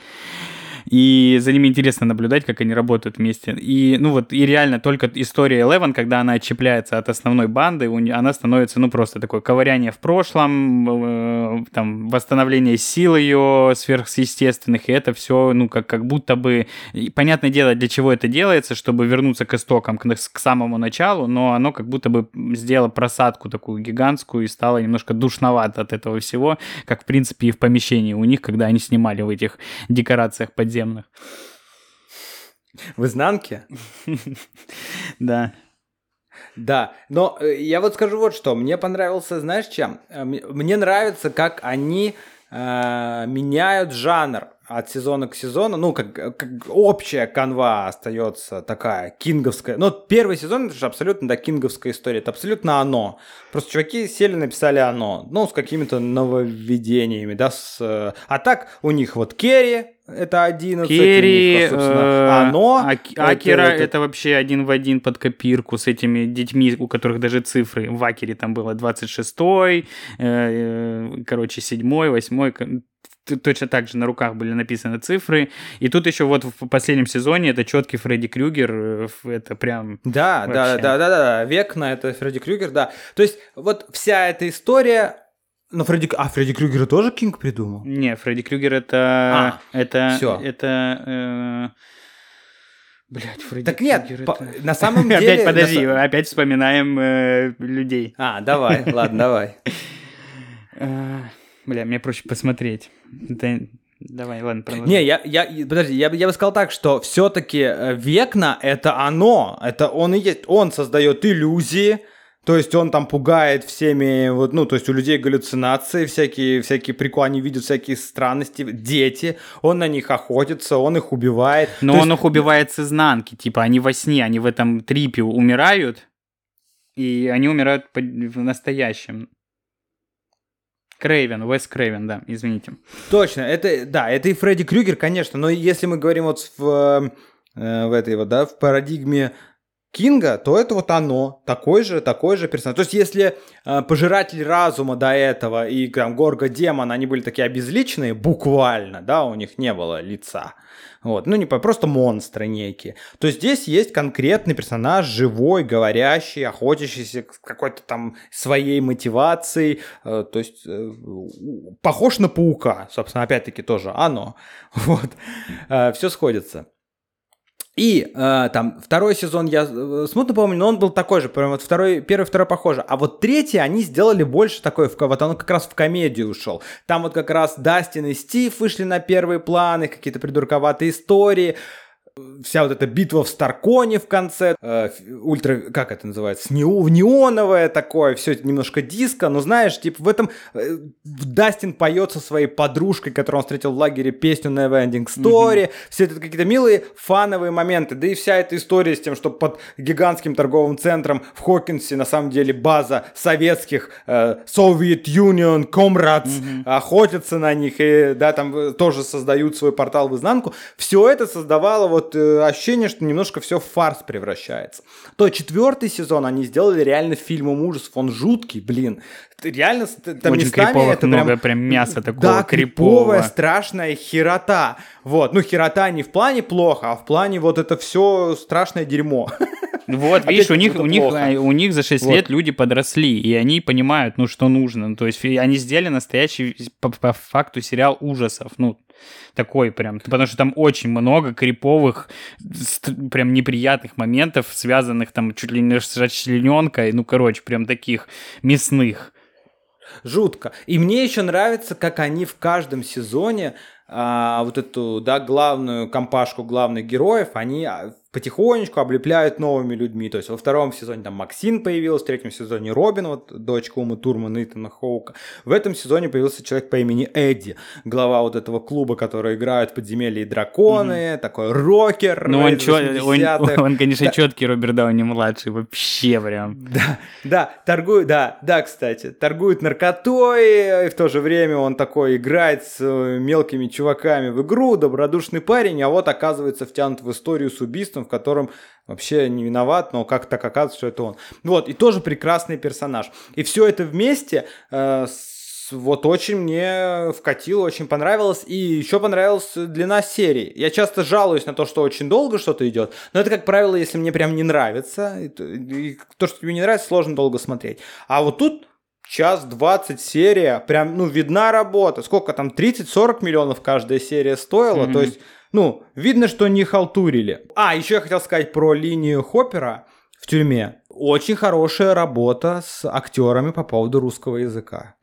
Speaker 2: и за ними интересно наблюдать, как они работают вместе. И, ну вот, и реально только история Eleven, когда она отчепляется от основной банды, она становится, ну, просто такое ковыряние в прошлом, э, там, восстановление сил ее сверхъестественных, и это все, ну, как, как будто бы, и, понятное дело, для чего это делается, чтобы вернуться к истокам, к, к самому началу, но оно как будто бы сделало просадку такую гигантскую и стало немножко душновато от этого всего, как, в принципе, и в помещении у них, когда они снимали в этих декорациях подземных подземных.
Speaker 1: В изнанке? [laughs]
Speaker 2: Да.
Speaker 1: Да, но э, я вот скажу вот что. Мне понравился, знаешь, чем? Э, мне нравится, как они э, меняют жанр от сезона к сезону, ну, как, как общая канва остается такая кинговская. Ну, первый сезон это же абсолютно, да, кинговская история, это абсолютно оно. Просто чуваки сели, написали оно, ну, с какими-то нововведениями, да, с... А так у них вот Керри, это 11.
Speaker 2: Керри,
Speaker 1: них, собственно,
Speaker 2: э,
Speaker 1: оно.
Speaker 2: Аки-
Speaker 1: это-
Speaker 2: Акера
Speaker 1: это-
Speaker 2: это вообще один в один под копирку с этими детьми, у которых даже цифры. В Акере там было 26-й, э, э, короче, 7-й, 8-й. ко- т- Точно так же на руках были написаны цифры. И тут еще вот в последнем сезоне это четкий Фредди Крюгер. Это прям...
Speaker 1: Да, да,
Speaker 2: Вообще.
Speaker 1: да, да, да, век на это Фредди Крюгер, да. То есть вот вся эта история, но Фредди, а Фредди Крюгера тоже Кинг придумал?
Speaker 2: Не, Фредди Крюгер это...
Speaker 1: А,
Speaker 2: это...
Speaker 1: всё.
Speaker 2: Это... Блять, Фредди
Speaker 1: Так нет,
Speaker 2: Крюгер
Speaker 1: по-
Speaker 2: это-
Speaker 1: на самом [laughs] деле...
Speaker 2: Опять подожди, опять вспоминаем э, людей.
Speaker 1: А, давай, [laughs] ладно, давай.
Speaker 2: А, Бля, мне проще посмотреть. Да, Давай, ладно, продолжай.
Speaker 1: Не, я, я, подожди, я, я бы сказал так, что все-таки Векна это оно, это он и есть, он создает иллюзии, то есть он там пугает всеми, вот, ну, то есть у людей галлюцинации, всякие, всякие приколы, они видят всякие странности, дети, он на них охотится, он их убивает.
Speaker 2: Но
Speaker 1: То
Speaker 2: он
Speaker 1: есть-
Speaker 2: их убивает с изнанки. Типа, они во сне, они в этом трипе умирают, и они умирают в настоящем. Крейвен, Уэс Крейвен, да, извините.
Speaker 1: Точно, это, да, это и Фредди Крюгер, конечно, но если мы говорим вот в, э, в этой вот, да, в парадигме Кинга, то это вот оно, такой же, такой же персонаж. То есть, если э, пожиратель разума до этого и там Горго Демон, они были такие обезличенные, буквально, да, у них не было лица. Вот, ну не просто монстры некие. То здесь есть конкретный персонаж, живой, говорящий, охотящийся с какой-то там своей мотивацией. э, то есть э, похож на паука, собственно, опять-таки тоже оно. [laughs] Вот, все сходится. И э, там второй сезон я э, смутно помню, но он был такой же, прям вот второй, первый, второй похоже. А вот третий они сделали больше такой, вот он как раз в комедию ушел. Там вот как раз Дастин и Стив вышли на первые планы, какие-то придурковатые истории. Вся вот эта битва в Старконе в конце, э, ультра, как это называется, нео, неоновое такое, все это немножко диско, но знаешь, типа в этом э, Дастин поет со своей подружкой, которую он встретил в лагере, песню Never Ending Story, все это какие-то милые фановые моменты, да и вся эта история с тем, что под гигантским торговым центром в Хокинсе на самом деле база советских э, Soviet Union Comrades охотятся на них и да там э, тоже создают свой портал в изнанку. Все это создавало вот э, ощущение, что немножко все в фарс превращается. То четвертый сезон они сделали реально фильмом ужасов, он жуткий, блин. Реально, там
Speaker 2: Очень
Speaker 1: местами это
Speaker 2: много,
Speaker 1: прям...
Speaker 2: прям мяса такого
Speaker 1: Да, криповая, страшная херота. Вот, ну херота не в плане плохо, а в плане вот это все страшное дерьмо.
Speaker 2: Вот,
Speaker 1: Опять
Speaker 2: видишь, у них, у, них, а, у них за 6
Speaker 1: Вот.
Speaker 2: лет люди подросли, и они понимают, ну, что нужно. Ну, То есть они сделали настоящий, по, по факту, сериал ужасов. Ну, такой прям. Потому что там очень много криповых, прям неприятных моментов, связанных там чуть ли не с расчлененкой. Ну, короче, прям таких мясных.
Speaker 1: Жутко. И мне еще нравится, как они в каждом сезоне а, вот эту, да, главную компашку главных героев, они а, потихонечку облепляют новыми людьми. То есть во втором сезоне там Максин появилась, в третьем сезоне Робин, вот дочка Умы Турмана, Итана Хоука. В этом сезоне появился человек по имени Эдди, глава вот этого клуба, который играют подземелье и драконы, такой рокер.
Speaker 2: Ну, он, чё- он,
Speaker 1: 80-х.
Speaker 2: он, конечно,
Speaker 1: Да.
Speaker 2: четкий Роберт Дауни младший, вообще прям.
Speaker 1: Да, да, торгует, да, да, кстати, торгует наркотой, и в то же время он такой играет с э, мелкими чуваками в игру, добродушный парень, а вот оказывается втянут в историю с убийством, в котором вообще не виноват, но как так оказывается, что это он. Вот, и тоже прекрасный персонаж. И все это вместе э, с- вот очень мне вкатило, очень понравилось. И еще понравилась длина серии. Я часто жалуюсь на то, что очень долго что-то идет, но это, как правило, если мне прям не нравится. И то, и то, что тебе не нравится, сложно долго смотреть. А вот тут час 20 серия, прям, ну, видна работа. Сколько там, 30-40 миллионов каждая серия стоила,
Speaker 2: Мгм.
Speaker 1: то есть, ну, видно, что не халтурили. А, еще я хотел сказать про линию Хоппера в тюрьме. Очень хорошая работа с актерами по поводу русского языка.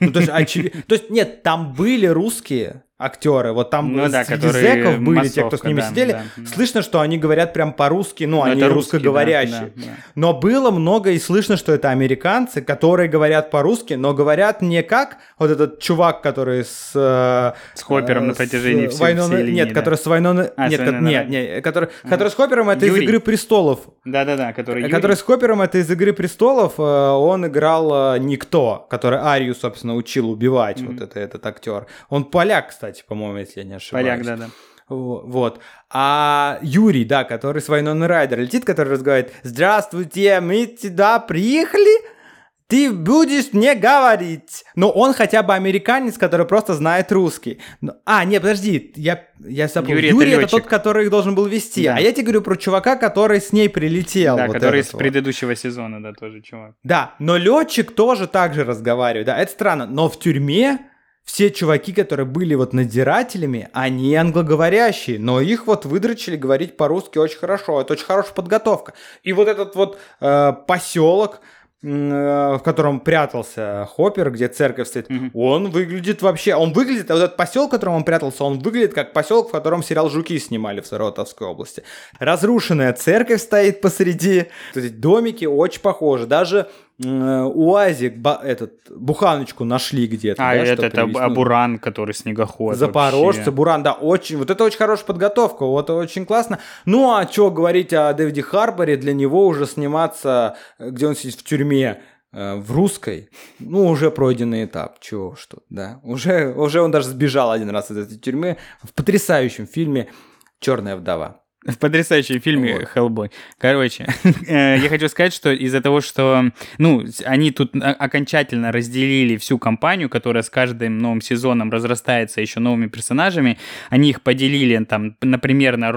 Speaker 1: Ну, то, есть, очевид- [laughs] то есть, нет, там были русские актеры, вот там
Speaker 2: Ну да,
Speaker 1: среди зэков были те, кто
Speaker 2: массовка,
Speaker 1: с ними
Speaker 2: да,
Speaker 1: сидели.
Speaker 2: да.
Speaker 1: Слышно, что они говорят прям по-русски, ну,
Speaker 2: Ну,
Speaker 1: они
Speaker 2: это русские, да,
Speaker 1: русскоговорящие.
Speaker 2: да, да.
Speaker 1: Но было много и слышно, что это американцы, которые говорят по-русски, но говорят не как вот этот чувак, который с... э,
Speaker 2: С Хоппером
Speaker 1: э,
Speaker 2: на
Speaker 1: с
Speaker 2: протяжении всей-
Speaker 1: Вайноной-
Speaker 2: всей линии,
Speaker 1: Нет,
Speaker 2: да.
Speaker 1: который с Вайноной...
Speaker 2: А, с
Speaker 1: нет, ко-
Speaker 2: Вайноной
Speaker 1: нет, нет, который, который с Хоппером, это
Speaker 2: Юрий.
Speaker 1: из «Игры престолов».
Speaker 2: Да-да-да, который Юрий.
Speaker 1: Который с Хоппером это из «Игры престолов», э, он играл э, Никто, который Арию, собственно, учил убивать, mm-hmm. вот это, этот актер. Он поляк, кстати, по-моему, если я не ошибаюсь.
Speaker 2: Поляк, да-да.
Speaker 1: Вот. А Юрий, да, который с Вайнон Райдер летит, который разговаривает, «Здравствуйте, мы сюда приехали?» Ты будешь мне говорить. Но он хотя бы американец, который просто знает русский. А, нет, подожди, я, я забыл. Юрий, Юрий это, это тот, который их должен был вести. Да. А я тебе говорю про чувака, который с ней прилетел.
Speaker 2: Да, вот который из вот. предыдущего сезона, да, тоже чувак.
Speaker 1: Да, но летчик тоже так же разговаривает. Да, это странно. Но в тюрьме все чуваки, которые были вот надзирателями, они англоговорящие, но их вот выдрочили говорить по-русски очень хорошо. Это очень хорошая подготовка. И вот этот вот э, поселок, в котором прятался Хоппер, где церковь стоит, mm-hmm. он выглядит вообще, он выглядит, вот этот поселок, в котором он прятался, он выглядит как поселок, в котором сериал «Жуки» снимали в Саратовской области. Разрушенная церковь стоит посреди, эти домики очень похожи, даже Э, УАЗик, этот, буханочку нашли где-то.
Speaker 2: А, да, это, это привезли. Буран, который снегоход.
Speaker 1: Запорожцы, вообще. Буран, да, очень, вот это очень хорошая подготовка, вот очень классно. Ну, а что говорить о Дэвиде Харборе, для него уже сниматься, э, где он сидит в тюрьме, э, в русской, ну, уже пройденный этап, чего что, да. Уже, уже он даже сбежал один раз из этой тюрьмы в потрясающем фильме «Черная вдова».
Speaker 2: В потрясающем фильме вот. Хеллбой. Короче, [laughs] э, я хочу сказать, что из-за того, что, ну, они тут окончательно разделили всю компанию, которая с каждым новым сезоном разрастается еще новыми персонажами, они их поделили там, например, на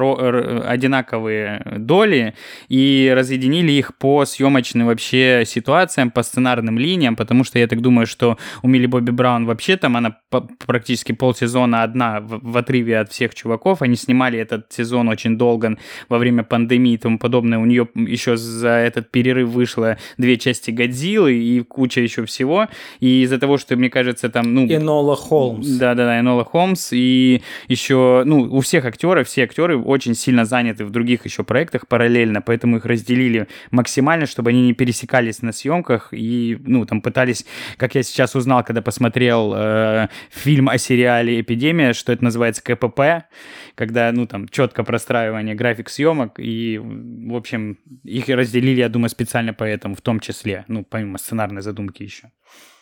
Speaker 2: одинаковые доли и разъединили их по съемочным вообще ситуациям, по сценарным линиям, потому что я так думаю, что у Милли Бобби Браун вообще там она практически полсезона одна в, в отрыве от всех чуваков, они снимали этот сезон очень долго Логан во время пандемии и тому подобное. У нее еще за этот перерыв вышло две части Годзиллы и куча еще всего. И из-за того, что, мне кажется, там... Ну,
Speaker 1: Энола Холмс.
Speaker 2: Да-да-да, Энола Холмс. И еще, ну, у всех актеров, все актеры очень сильно заняты в других еще проектах параллельно, поэтому их разделили максимально, чтобы они не пересекались на съемках и, ну, там пытались, как я сейчас узнал, когда посмотрел э, фильм о сериале «Эпидемия», что это называется КПП, когда, ну, там, четко простраивание график съемок, и, в общем, их разделили, я думаю, специально поэтому, в том числе, ну, помимо сценарной задумки еще.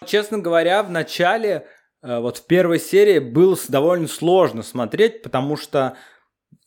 Speaker 1: Честно говоря, в начале, э, вот в первой серии было довольно сложно смотреть, потому что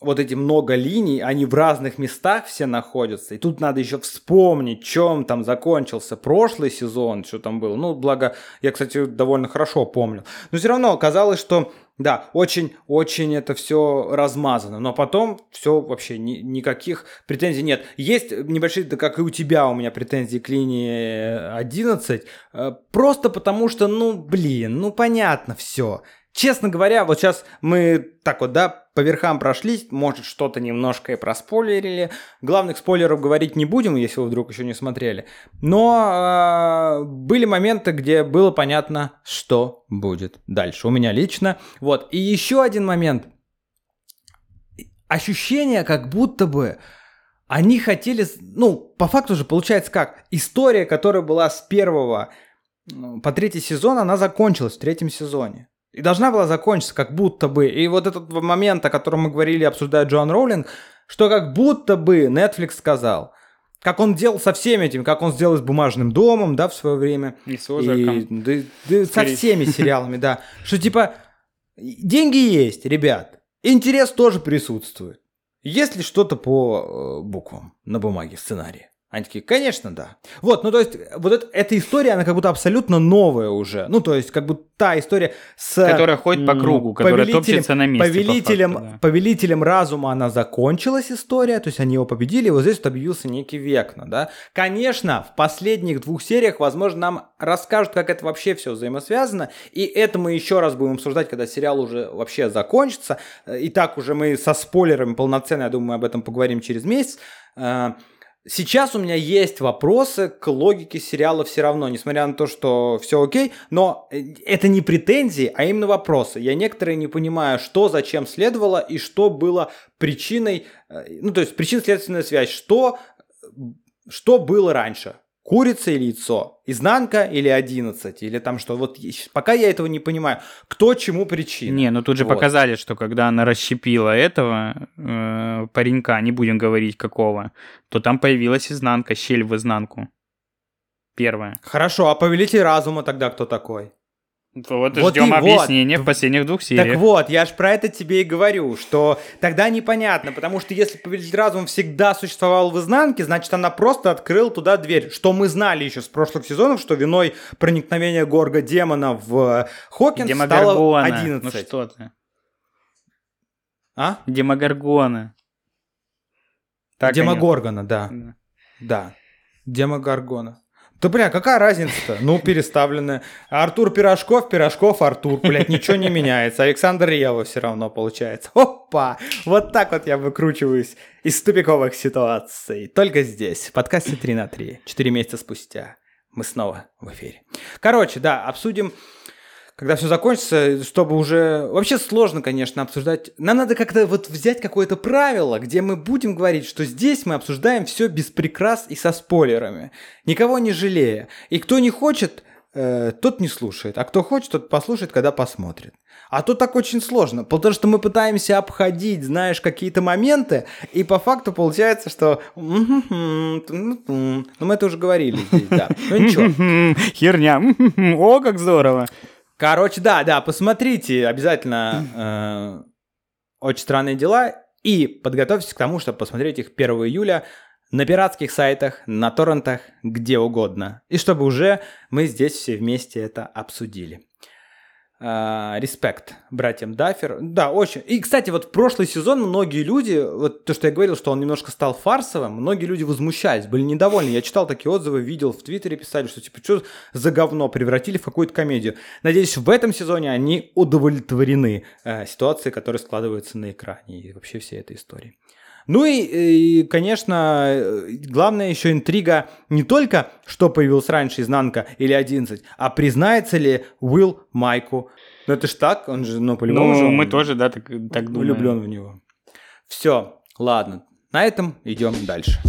Speaker 1: вот эти много линий, они в разных местах все находятся. И тут надо еще вспомнить, чем там закончился прошлый сезон, что там было. Ну, благо, я, кстати, довольно хорошо помню. Но все равно оказалось, что да, очень-очень это все размазано, но потом все вообще ни, никаких претензий нет. Есть небольшие, да как и у тебя у меня претензии к линии 11, э, просто потому что, ну, блин, ну понятно все. Честно говоря, вот сейчас мы так вот, да, по верхам прошлись, может, что-то немножко и проспойлерили. Главных спойлеров говорить не будем, если вы вдруг еще не смотрели. Но э, были моменты, где было понятно, что будет дальше. У меня лично. Вот. И еще один момент. Ощущение, как будто бы они хотели... Ну, по факту же получается как? История, которая была с первого по третий сезон, она закончилась в третьем сезоне. И должна была закончиться, как будто бы. И вот этот момент, о котором мы говорили, обсуждая Джоан Роулинг, что как будто бы Netflix сказал, как он делал со всеми этими, как он сделал с «Бумажным домом», да, в свое время.
Speaker 2: И с И,
Speaker 1: да, да, со всеми сериалами, да. Что типа, деньги есть, ребят, интерес тоже присутствует. Есть ли что-то по э, буквам на бумаге, сценарии? Они такие, конечно, да. Вот, ну то есть, вот это, эта история, она как будто абсолютно новая уже. Ну, то есть, как бы та история с...
Speaker 2: Которая ходит по кругу, которая топчется на месте.
Speaker 1: Повелителем, по факту, да. повелителем разума она закончилась история, то есть они его победили, и вот здесь вот объявился некий Векна, да. Конечно, в последних двух сериях, возможно, нам расскажут, как это вообще все взаимосвязано, и это мы еще раз будем обсуждать, когда сериал уже вообще закончится. И так уже мы со спойлерами полноценно, я думаю, мы об этом поговорим через месяц. Э, Сейчас у меня есть вопросы к логике сериала все равно, несмотря на то, что все окей, но э, это не претензии, а именно вопросы. Я некоторые не понимаю, что зачем следовало и что было причиной, э, ну то есть причинно-следственная связь, что, что было раньше, Курица или яйцо? Изнанка или 11? Или там что? Вот пока я этого не понимаю. Кто чему причина?
Speaker 2: Не, ну тут же
Speaker 1: Вот.
Speaker 2: показали, что когда она расщепила этого э, паренька, не будем говорить какого, то там появилась изнанка, щель в изнанку. Первая.
Speaker 1: Хорошо, а повелитель разума тогда кто такой?
Speaker 2: Вот,
Speaker 1: Вот
Speaker 2: ждем
Speaker 1: и вот.
Speaker 2: объяснения в последних двух сериях.
Speaker 1: Так вот, я ж про это тебе и говорю, что тогда непонятно, потому что если повелитель разума всегда существовал в изнанке, значит она просто открыла туда дверь, что мы знали еще с прошлых сезонов, что виной проникновения Горга демона в Хокинс стало
Speaker 2: Демогоргона.
Speaker 1: 11.
Speaker 2: Ну что ты?
Speaker 1: А?
Speaker 2: Демогоргона. Так они-
Speaker 1: Демогоргона, да.
Speaker 2: Да.
Speaker 1: Да. Демогоргона. Да, бля, какая разница-то? Ну, переставленная. Артур Пирожков, Пирожков, Артур. Блядь, ничего не меняется. Александр Рева все равно получается. Опа! Вот так вот я выкручиваюсь из тупиковых ситуаций. Только здесь, в подкасте 3 на 3. 4 месяца спустя. Мы снова в эфире. Короче, да, обсудим когда все закончится, чтобы уже... Вообще сложно, конечно, обсуждать. Нам надо как-то вот взять какое-то правило, где мы будем говорить, что здесь мы обсуждаем все без прикрас и со спойлерами, никого не жалея. И кто не хочет, э, тот не слушает, а кто хочет, тот послушает, когда посмотрит. А то так очень сложно, потому что мы пытаемся обходить, знаешь, какие-то моменты, и по факту получается, что... Ну, мы это уже говорили здесь, да. Ну ничего. [laughs]
Speaker 2: Херня. О, как здорово.
Speaker 1: Короче, да, да, посмотрите обязательно э, «Очень странные дела» и подготовьтесь к тому, чтобы посмотреть их 1 июля на пиратских сайтах, на торрентах, где угодно. И чтобы уже мы здесь все вместе это обсудили. А, Респект братьям Даффер. Да, очень. И, кстати, вот в прошлый сезон многие люди, вот то, что я говорил, что он немножко стал фарсовым, многие люди возмущались, были недовольны. Я читал такие отзывы, видел в Твиттере, писали, что типа, что за говно превратили в какую-то комедию. Надеюсь, в этом сезоне они удовлетворены э, ситуацией, которая складывается на экране и вообще всей этой истории. Ну и, и, конечно, главная еще интрига не только, что появилось раньше, изнанка или 11, а признается ли Уилл Майку. Ну это ж так, он же, ну, по-любому же
Speaker 2: Ну,
Speaker 1: он
Speaker 2: мы тоже, да, так, так думаем.
Speaker 1: влюблен в него. Все, ладно, на этом идем дальше.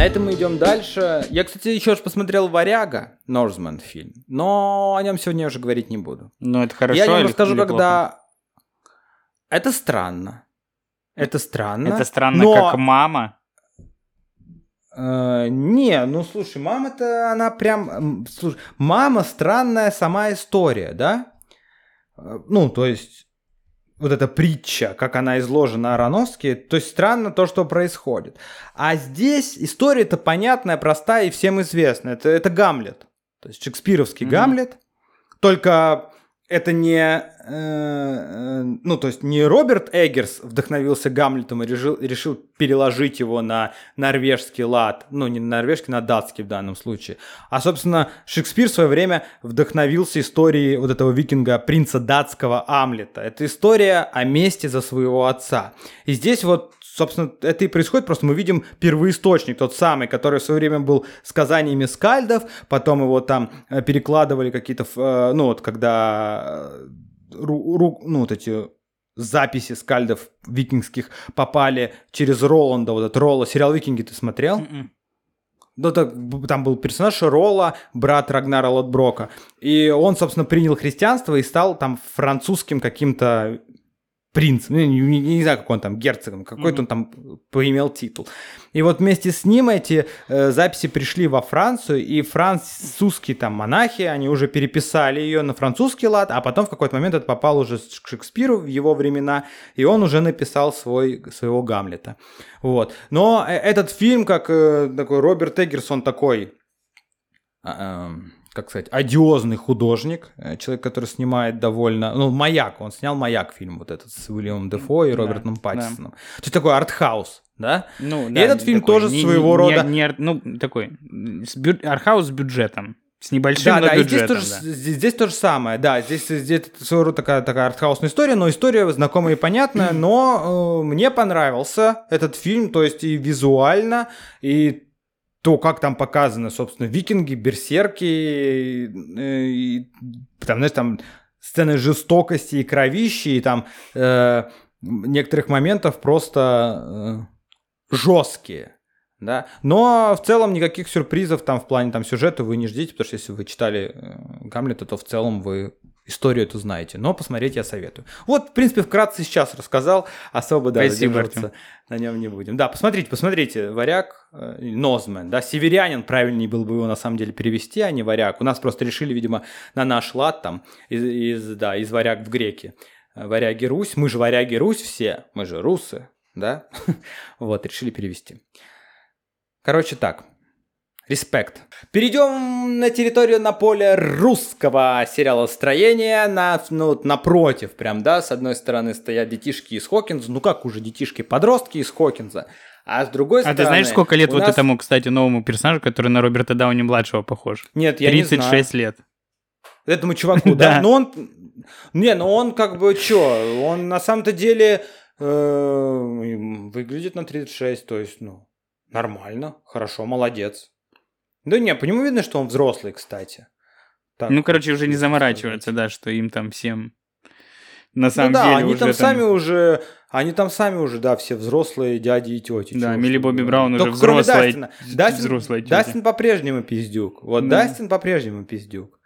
Speaker 1: На этом мы идем дальше. Я, кстати, еще раз посмотрел «Варяга», Норзман фильм, но о нем сегодня я уже говорить не буду.
Speaker 2: Ну, это хорошо
Speaker 1: я
Speaker 2: или-
Speaker 1: расскажу,
Speaker 2: или
Speaker 1: когда... Это странно. Это странно.
Speaker 2: плохо? Это странно,
Speaker 1: но-
Speaker 2: как мама.
Speaker 1: Э, не, ну слушай, мама-то она прям... Слушай, мама странная сама история, да? Э, Ну, то есть, вот эта притча, как она изложена Ароновски, то есть странно то, что происходит. А здесь история-то понятная, простая и всем известная. Это, это Гамлет. То есть шекспировский
Speaker 2: Мгм.
Speaker 1: Гамлет. Только это не, ну, то есть не Роберт Эггерс вдохновился Гамлетом и решил, решил переложить его на норвежский лад, ну, не на норвежский, на датский в данном случае. А, собственно, Шекспир в свое время вдохновился историей вот этого викинга, принца датского Амлета. Это история о мести за своего отца. И здесь вот собственно, это и происходит, просто мы видим первоисточник, тот самый, который в свое время был сказаниями скальдов, потом его там э, перекладывали какие-то, э, ну вот когда, э, ру- ру- ну вот эти записи скальдов викингских попали через Роланда, вот этот Ролла, сериал «Викинги» ты смотрел?
Speaker 2: М-м.
Speaker 1: Ну, так, там был персонаж Ролла, брат Рагнара Лотброка. И он, собственно, принял христианство и стал там французским каким-то принцем. Ну, не, не- не знаю, как он там, герцогом, какой-то он там поимел титул. И вот вместе с ним эти э, записи пришли во Францию, и французские там монахи, они уже переписали ее на французский лад, а потом в какой-то момент это попало уже к Шекспиру в его времена, и он уже написал свой, своего Гамлета. Вот. Но э, этот фильм, как э, такой Роберт Эггерс, он такой, а, эм, как сказать, одиозный художник, э, человек, который снимает довольно, ну, «Маяк», он снял «Маяк» фильм вот этот с Уильямом Дефо и
Speaker 2: Да,
Speaker 1: Робертом
Speaker 2: да.
Speaker 1: Паттисоном. То есть такой артхаус, да?
Speaker 2: Ну,
Speaker 1: И этот фильм тоже своего рода-
Speaker 2: не ар- ну, такой, с бю- архаус с бюджетом. С небольшим,
Speaker 1: Да,
Speaker 2: но
Speaker 1: да, и здесь
Speaker 2: бюджетом,
Speaker 1: тоже,
Speaker 2: да.
Speaker 1: здесь, здесь то же самое, да, здесь, здесь своего рода такая, такая артхаусная история, но история знакомая и понятная, но э, мне понравился этот фильм, то есть и визуально, и то, как там показаны, собственно, викинги, берсерки, и, и там, знаешь, там сцены жестокости и кровищи, и там э, некоторых моментов просто э, жесткие. Да? Но в целом никаких сюрпризов там в плане там, сюжета вы не ждите, потому что если вы читали э, Гамлета, то в целом вы историю эту знаете. Но посмотреть я советую. Вот, в принципе, вкратце сейчас рассказал, особо да,
Speaker 2: Спасибо,
Speaker 1: на нем не будем. Да, посмотрите, посмотрите, варяг, э, Нозмен, да, северянин, правильнее было бы его на самом деле перевести, а не варяг. У нас просто решили, видимо, на наш лад там, из, из, да, из варяг в греки. Варяги Русь, мы же варяги Русь все, мы же русы, да, [laughs] вот, решили перевести. Короче так, респект. Перейдем на территорию на поле русского сериала строения. На, ну, напротив, прям, да, с одной стороны стоят детишки из Хокинза. Ну как уже детишки-подростки из Хокинза. А с другой стороны...
Speaker 2: А ты знаешь, сколько лет вот нас... этому, кстати, новому персонажу, который на Роберта Дауни-младшего похож?
Speaker 1: Нет, я 36 не знаю.
Speaker 2: 36 лет.
Speaker 1: Этому чуваку, [laughs] да? Но он... Не, ну он как бы что? Он на самом-то деле э, выглядит на 36, то есть, ну, нормально, хорошо, молодец. Да не, по нему видно, что он взрослый, кстати.
Speaker 2: Так, ну, короче, уже не заморачиваться, да, что им там всем на ну самом
Speaker 1: ну, да,
Speaker 2: деле
Speaker 1: они
Speaker 2: уже
Speaker 1: там, там сами уже, они там сами уже, да, все взрослые дяди и тети.
Speaker 2: Да, Милли Бобби Браун уже взрослая, Дастина.
Speaker 1: Дастин, взрослая тетя. Дастин по-прежнему пиздюк. Вот да. Дастин по-прежнему пиздюк.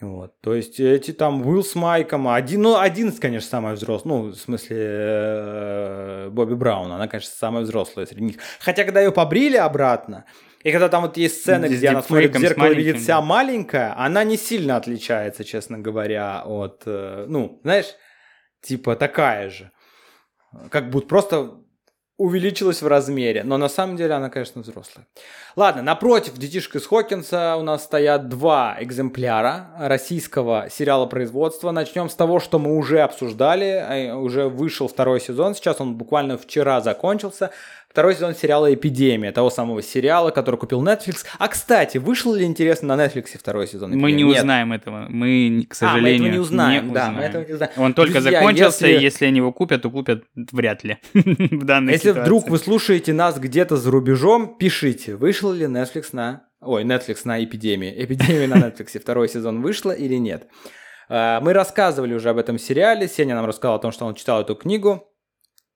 Speaker 1: Вот, то есть эти там Уилл с Майком, один, ну, один, конечно, самый взрослый, ну, в смысле, э, Бобби Браун, она, конечно, самая взрослая среди них. Хотя, когда ее побрили обратно, и когда там вот есть сцены, где она смотрит в зеркало и видит вся маленькая, она не сильно отличается, честно говоря, от, э, ну, знаешь, типа такая же. Как будто просто увеличилась в размере, но на самом деле она, конечно, взрослая. Ладно, напротив детишек из Хокинса у нас стоят два экземпляра российского сериала производства. Начнем с того, что мы уже обсуждали, э, уже вышел второй сезон, сейчас он буквально вчера закончился. Второй сезон сериала «Эпидемия», того самого сериала, который купил Netflix. А, кстати, вышел ли, интересно, на Netflix второй сезон
Speaker 2: «Эпидемии»? Мы не Нет. узнаем этого. Мы, к сожалению, а, мы этого
Speaker 1: не узнаем.
Speaker 2: Не
Speaker 1: да, узнаем. мы этого не узнаем.
Speaker 2: Он только Друзья, закончился, если... если они его купят, то купят вряд ли [laughs] в данной
Speaker 1: Если ситуации. вдруг вы слушаете нас где-то за рубежом, пишите, вышел ли Netflix на... Ой, Netflix на «Эпидемии». «Эпидемия» на Netflix второй сезон вышла или нет? А, мы рассказывали уже об этом сериале. Сеня нам рассказал о том, что он читал эту книгу.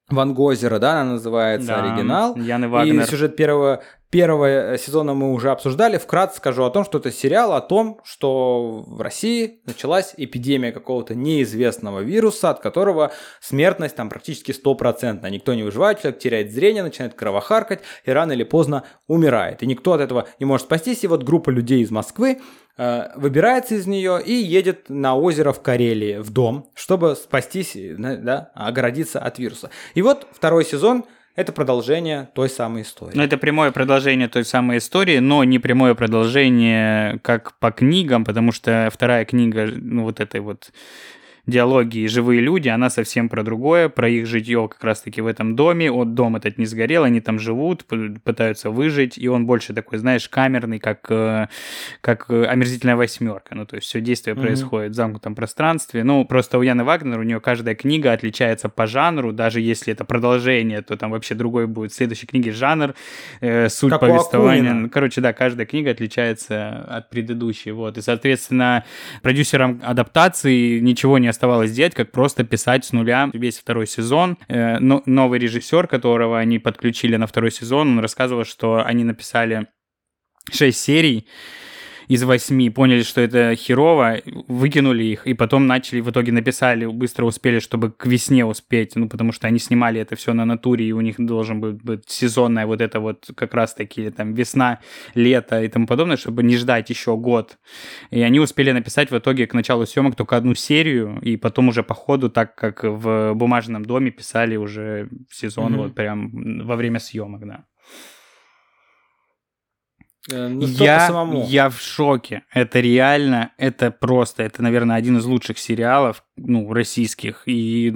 Speaker 1: Ван Гозера, да, она называется, да, оригинал.
Speaker 2: Яны Вагнер.
Speaker 1: И сюжет первого, первого э, сезона мы уже обсуждали. Вкратце скажу о том, что это сериал о том, что в России началась эпидемия какого-то неизвестного вируса, от которого смертность там практически стопроцентная. Никто не выживает, человек теряет зрение, начинает кровохаркать и рано или поздно умирает. И никто от этого не может спастись. И вот группа людей из Москвы Э, выбирается из нее и едет на озеро в Карелии, в дом, чтобы спастись, да, огородиться от вируса. И вот второй сезон это продолжение той самой истории.
Speaker 2: Ну, это прямое продолжение той самой истории, но не прямое продолжение как по книгам, потому что вторая книга, ну, вот этой вот диалоги «Живые люди», она совсем про другое, про их житье как раз-таки в этом доме. Вот дом этот не сгорел, они там живут, пытаются выжить, и он больше такой, знаешь, камерный, как, э, как «Омерзительная восьмерка». Ну, то есть все действие mm-hmm. происходит в замкнутом пространстве. Ну, просто у Яны Вагнер, у нее каждая книга отличается по жанру, даже если это продолжение, то там вообще другой будет в следующей книге жанр, э, суть как повествования. Ну, короче, да, каждая книга отличается от предыдущей. Вот. И, соответственно, продюсерам адаптации ничего не оставалось делать, как просто писать с нуля весь второй сезон. Э, но, новый режиссер, которого они подключили на второй сезон, он рассказывал, что они написали 6 серий, из восьми поняли, что это херово, выкинули их, и потом начали, в итоге написали, быстро успели, чтобы к весне успеть, ну, потому что они снимали это все на натуре, и у них должен быть, быть сезонная вот это вот как раз-таки там весна, лето и тому подобное, чтобы не ждать еще год. И они успели написать в итоге к началу съемок только одну серию, и потом уже по ходу, так как в «Бумажном доме» писали уже сезон mm-hmm. вот прям во время съемок, да.
Speaker 1: Э, ну, я, самому.
Speaker 2: я в шоке. Это реально, это просто, это, наверное, один из лучших сериалов, ну, российских, и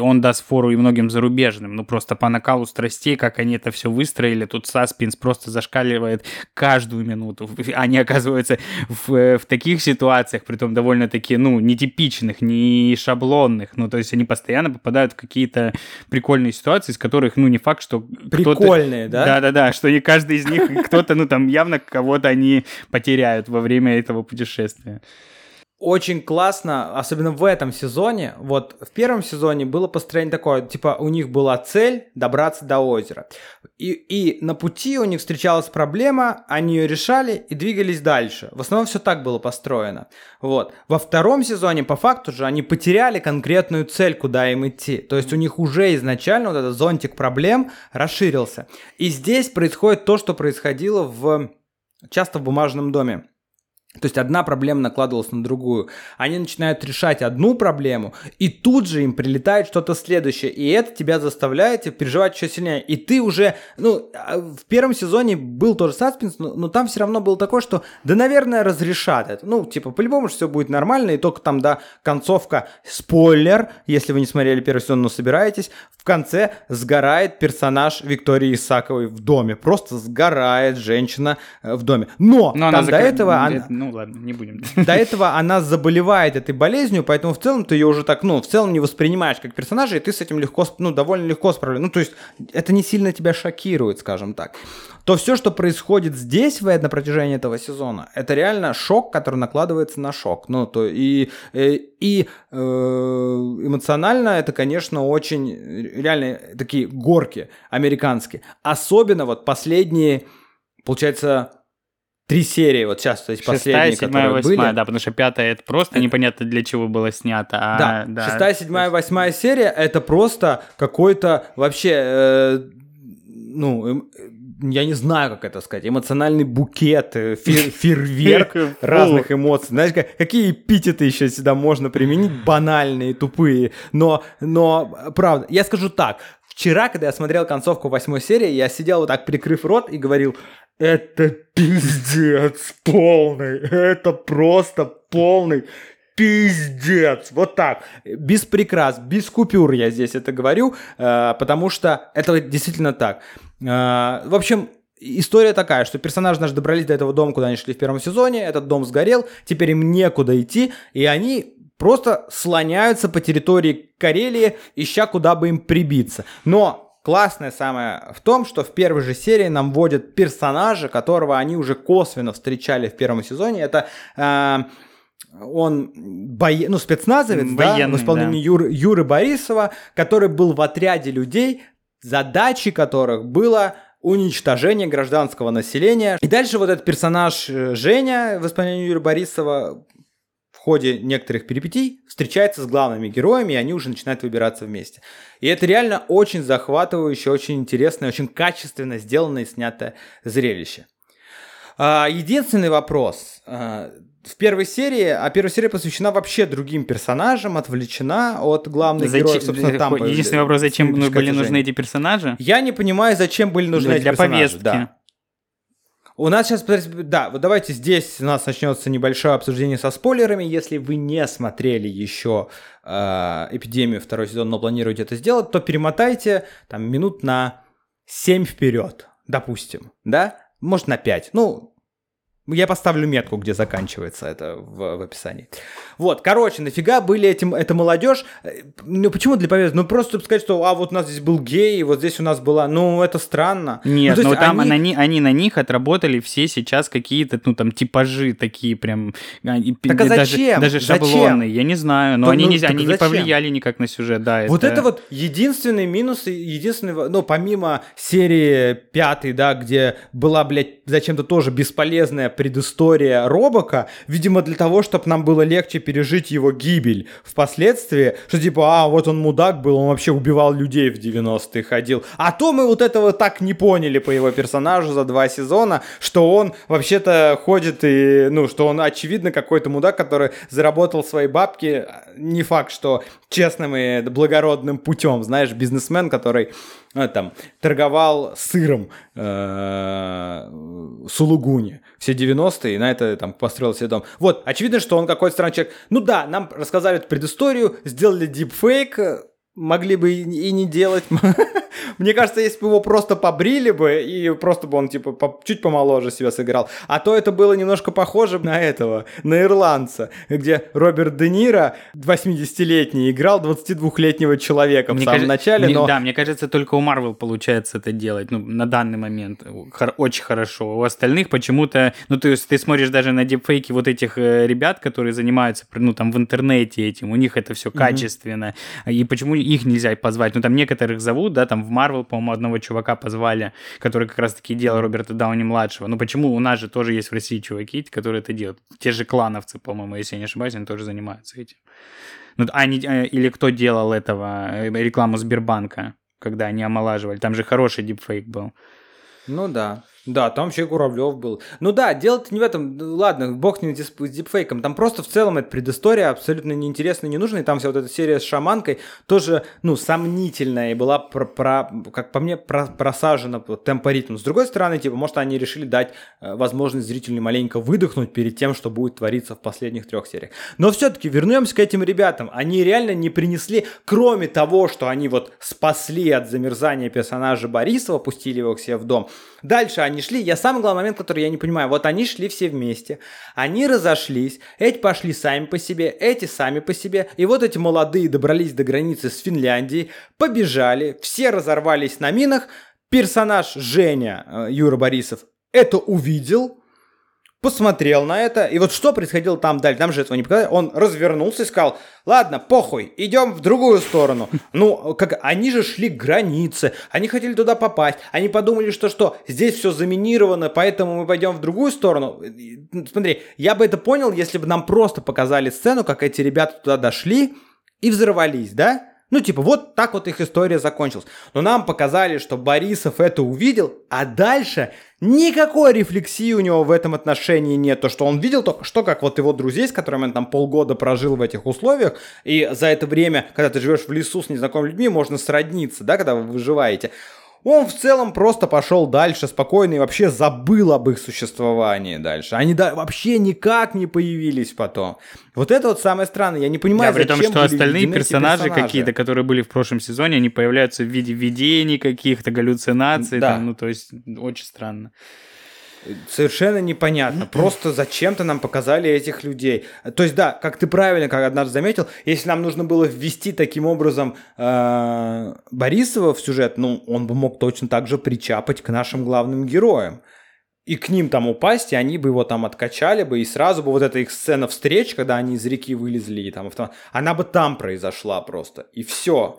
Speaker 2: он даст фору и многим зарубежным, ну, просто по накалу страстей, как они это все выстроили, тут саспенс просто зашкаливает каждую минуту. Они оказываются в, в таких ситуациях, притом довольно-таки, ну, нетипичных, не шаблонных, ну, то есть они постоянно попадают в какие-то прикольные ситуации, из которых, ну, не факт, что
Speaker 1: Прикольные, да?
Speaker 2: Да-да-да, что не каждый из них, кто-то, ну, там, явно кого-то они потеряют во время этого путешествия.
Speaker 1: Очень классно, особенно в этом сезоне. Вот в первом сезоне было построение такое, типа у них была цель добраться до озера. И, и на пути у них встречалась проблема, они ее решали и двигались дальше. В основном все так было построено. Вот. Во втором сезоне, по факту же, они потеряли конкретную цель, куда им идти. То есть у них уже изначально вот этот зонтик проблем расширился. И здесь происходит то, что происходило в часто в бумажном доме. То есть одна проблема накладывалась на другую. Они начинают решать одну проблему, и тут же им прилетает что-то следующее. И это тебя заставляет переживать еще сильнее. И ты уже, ну, а, в первом сезоне был тоже саспенс, но, но там все равно было такое, что, да, наверное, разрешат это. Ну, типа, по-любому все будет нормально, и только там, да, концовка, спойлер, если вы не смотрели первый сезон, но собираетесь, в конце сгорает персонаж Виктории Исаковой в доме. Просто сгорает женщина э, в доме. Но, но там до закр... этого... Она...
Speaker 2: Ну ладно, не будем.
Speaker 1: До этого она заболевает этой болезнью, поэтому в целом ты ее уже так, ну, в целом не воспринимаешь как персонажа, и ты с этим легко, ну, довольно легко справляешься. Ну, то есть это не сильно тебя шокирует, скажем так то все, что происходит здесь в, на протяжении этого сезона, это реально шок, который накладывается на шок. Ну, то и, э, и, и э, эмоционально это, конечно, очень реально такие горки американские. Особенно вот последние, получается, Три серии, вот сейчас, то есть
Speaker 2: шестая,
Speaker 1: последние,
Speaker 2: седьмая,
Speaker 1: которые
Speaker 2: восьмая,
Speaker 1: были.
Speaker 2: да, потому что пятая это просто непонятно для чего было снято. А,
Speaker 1: да, да, шестая, седьмая, восьмая серия это просто какой-то вообще, э, ну, эм, я не знаю, как это сказать, эмоциональный букет, э, [laughs] фейер, фейерверк разных эмоций. Знаешь, какие эпитеты еще сюда можно применить, банальные, тупые. Но, но, правда, я скажу так. Вчера, когда я смотрел концовку восьмой серии, я сидел вот так, прикрыв рот, и говорил, это пиздец полный, это просто полный пиздец. Вот так. Без прикрас, без купюр я здесь это говорю, э, потому что это действительно так. Э, в общем, история такая, что персонажи наши добрались до этого дома, куда они шли в первом сезоне, этот дом сгорел, теперь им некуда идти, и они просто слоняются по территории Карелии, ища куда бы им прибиться. Но классное самое в том, что в первой же серии нам вводят персонажа, которого они уже косвенно встречали в первом сезоне. Это э, он бое... ну, спецназовец, Военный, да, в исполнении да. Юры, Юры Борисова, который был в отряде людей, задачей которых было уничтожение гражданского населения. И дальше вот этот персонаж э, Женя в исполнении Юрия Борисова ходе некоторых перипетий встречается с главными героями, и они уже начинают выбираться вместе. И это реально очень захватывающее, очень интересное, очень качественно сделанное и снятое зрелище. А, единственный вопрос. А, в первой серии, а первая серия посвящена вообще другим персонажам, отвлечена от главных зачем, героев, собственно, там.
Speaker 2: Единственный вопрос, зачем были нужны эти персонажи?
Speaker 1: Я не понимаю, зачем были нужны для, эти
Speaker 2: для
Speaker 1: персонажи.
Speaker 2: повестки.
Speaker 1: Да. У нас сейчас, да, вот давайте здесь у нас начнется небольшое обсуждение со спойлерами. Если вы не смотрели еще э, эпидемию второй сезон, но планируете это сделать, то перемотайте там минут на 7 вперед, допустим, да? Может на 5. Ну, я поставлю метку, где заканчивается это в, в описании. Вот, короче, нафига были этим, эта молодежь? Ну, почему для повестки? Ну, просто сказать, что, а, вот у нас здесь был гей, вот здесь у нас была... Ну, это странно.
Speaker 2: Нет,
Speaker 1: ну,
Speaker 2: ну там они... Они, они на них отработали все сейчас какие-то, ну, там, типажи такие прям...
Speaker 1: Так а зачем?
Speaker 2: Даже, даже шаблоны, я не знаю, но ну, они, не, они не повлияли никак на сюжет, да.
Speaker 1: Вот это... это вот единственный минус, единственный, ну, помимо серии пятой, да, где была, блядь, зачем-то тоже бесполезная предыстория Робока, видимо, для того, чтобы нам было легче пережить его гибель впоследствии, что типа, а, вот он мудак был, он вообще убивал людей в 90-е ходил. А то мы вот этого так не поняли по его персонажу за два сезона, что он вообще-то ходит и, ну, что он, очевидно, какой-то мудак, который заработал свои бабки, не факт, что честным и благородным путем, знаешь, бизнесмен, который там, торговал сыром э, Сулугуни все 90-е, и на это там построил себе дом. Вот, очевидно, что он какой-то странный человек. Ну да, нам рассказали эту предысторию, сделали дипфейк, могли бы и не делать. [laughs] Мне кажется, если бы его просто побрили бы, и просто бы он, типа, по, чуть помоложе себя сыграл. А то это было немножко похоже на этого, на ирландца, где Роберт Де Ниро, 80-летний, играл 22-летнего человека мне в самом кажется, начале,
Speaker 2: мне,
Speaker 1: но...
Speaker 2: Да, мне кажется, только у Марвел получается это делать, ну, на данный момент, хор- очень хорошо. У остальных почему-то, ну, то есть ты смотришь даже на дипфейки вот этих э, ребят, которые занимаются, ну, там, в интернете этим, у них это все mm-hmm. качественно, и почему их нельзя позвать? Ну, там некоторых зовут, да, там в Марвел, по-моему, одного чувака позвали, который как раз-таки делал Роберта Дауни-младшего. Ну, почему у нас же тоже есть в России чуваки, которые это делают? Те же клановцы, по-моему, если я не ошибаюсь, они тоже занимаются этим. Ну, они, э, или кто делал этого, э, рекламу Сбербанка, когда они омолаживали. Там же хороший дипфейк был.
Speaker 1: Ну да. Да, там вообще Куравлев был. Ну да, дело-то не в этом. Ну ладно, бог не с дипфейком. Там просто в целом эта предыстория абсолютно неинтересна, не нужна. И там вся вот эта серия с шаманкой тоже, ну, сомнительная и была, про, про, как по мне, про, просажена по темпоритму. С другой стороны, типа, может, они решили дать э, возможность зрителю маленько выдохнуть перед тем, что будет твориться в последних трех сериях. Но все-таки вернемся к этим ребятам. Они реально не принесли, кроме того, что они вот спасли от замерзания персонажа Борисова, пустили его к себе в дом. Дальше они шли, я самый главный момент, который я не понимаю, вот они шли все вместе, они разошлись, эти пошли сами по себе, эти сами по себе, и вот эти молодые добрались до границы с Финляндией, побежали, все разорвались на минах, персонаж Женя, э, Юра Борисов, это увидел, посмотрел на это, и вот что происходило там дальше, там же этого не показали, он развернулся и сказал, ладно, похуй, идем в другую сторону. Ну, как они же шли к границе, они хотели туда попасть, они подумали, что что, здесь все заминировано, поэтому мы пойдем в другую сторону. Смотри, я бы это понял, если бы нам просто показали сцену, как эти ребята туда дошли и взорвались, да? Ну, типа, вот так вот их история закончилась. Но нам показали, что Борисов это увидел, а дальше никакой рефлексии у него в этом отношении нет. То, что он видел, то, что как вот его друзей, с которыми он там полгода прожил в этих условиях, и за это время, когда ты живешь в лесу с незнакомыми людьми, можно сродниться, да, когда вы выживаете. Он в целом просто пошел дальше спокойно и вообще забыл об их существовании дальше. Они да, вообще никак не появились потом. Вот это вот самое странное. Я не понимаю,
Speaker 2: да, при том, что остальные персонажи, персонажи какие-то, которые были в прошлом сезоне, они появляются в виде видений каких-то, галлюцинаций. Да. Там, ну, то есть, очень странно.
Speaker 1: Совершенно непонятно. Просто зачем-то нам показали этих людей. То есть, да, как ты правильно как однажды заметил, если нам нужно было ввести таким образом э, Борисова в сюжет, ну, он бы мог точно так же причапать к нашим главным героям. И к ним там упасть, и они бы его там откачали бы, и сразу бы вот эта их сцена встреч, когда они из реки вылезли, и там автомат, она бы там произошла просто. И все.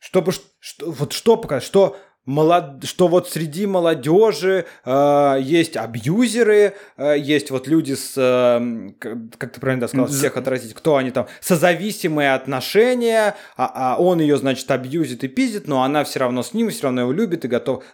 Speaker 1: Чтобы, что, вот что показать, что молод... что вот среди молодежи э, есть абьюзеры, э, есть вот люди с, э, как ты правильно сказал, всех отразить, кто они там, созависимые отношения, а, а он ее, значит, абьюзит и пиздит, но она все равно с ним, все равно его любит и готов.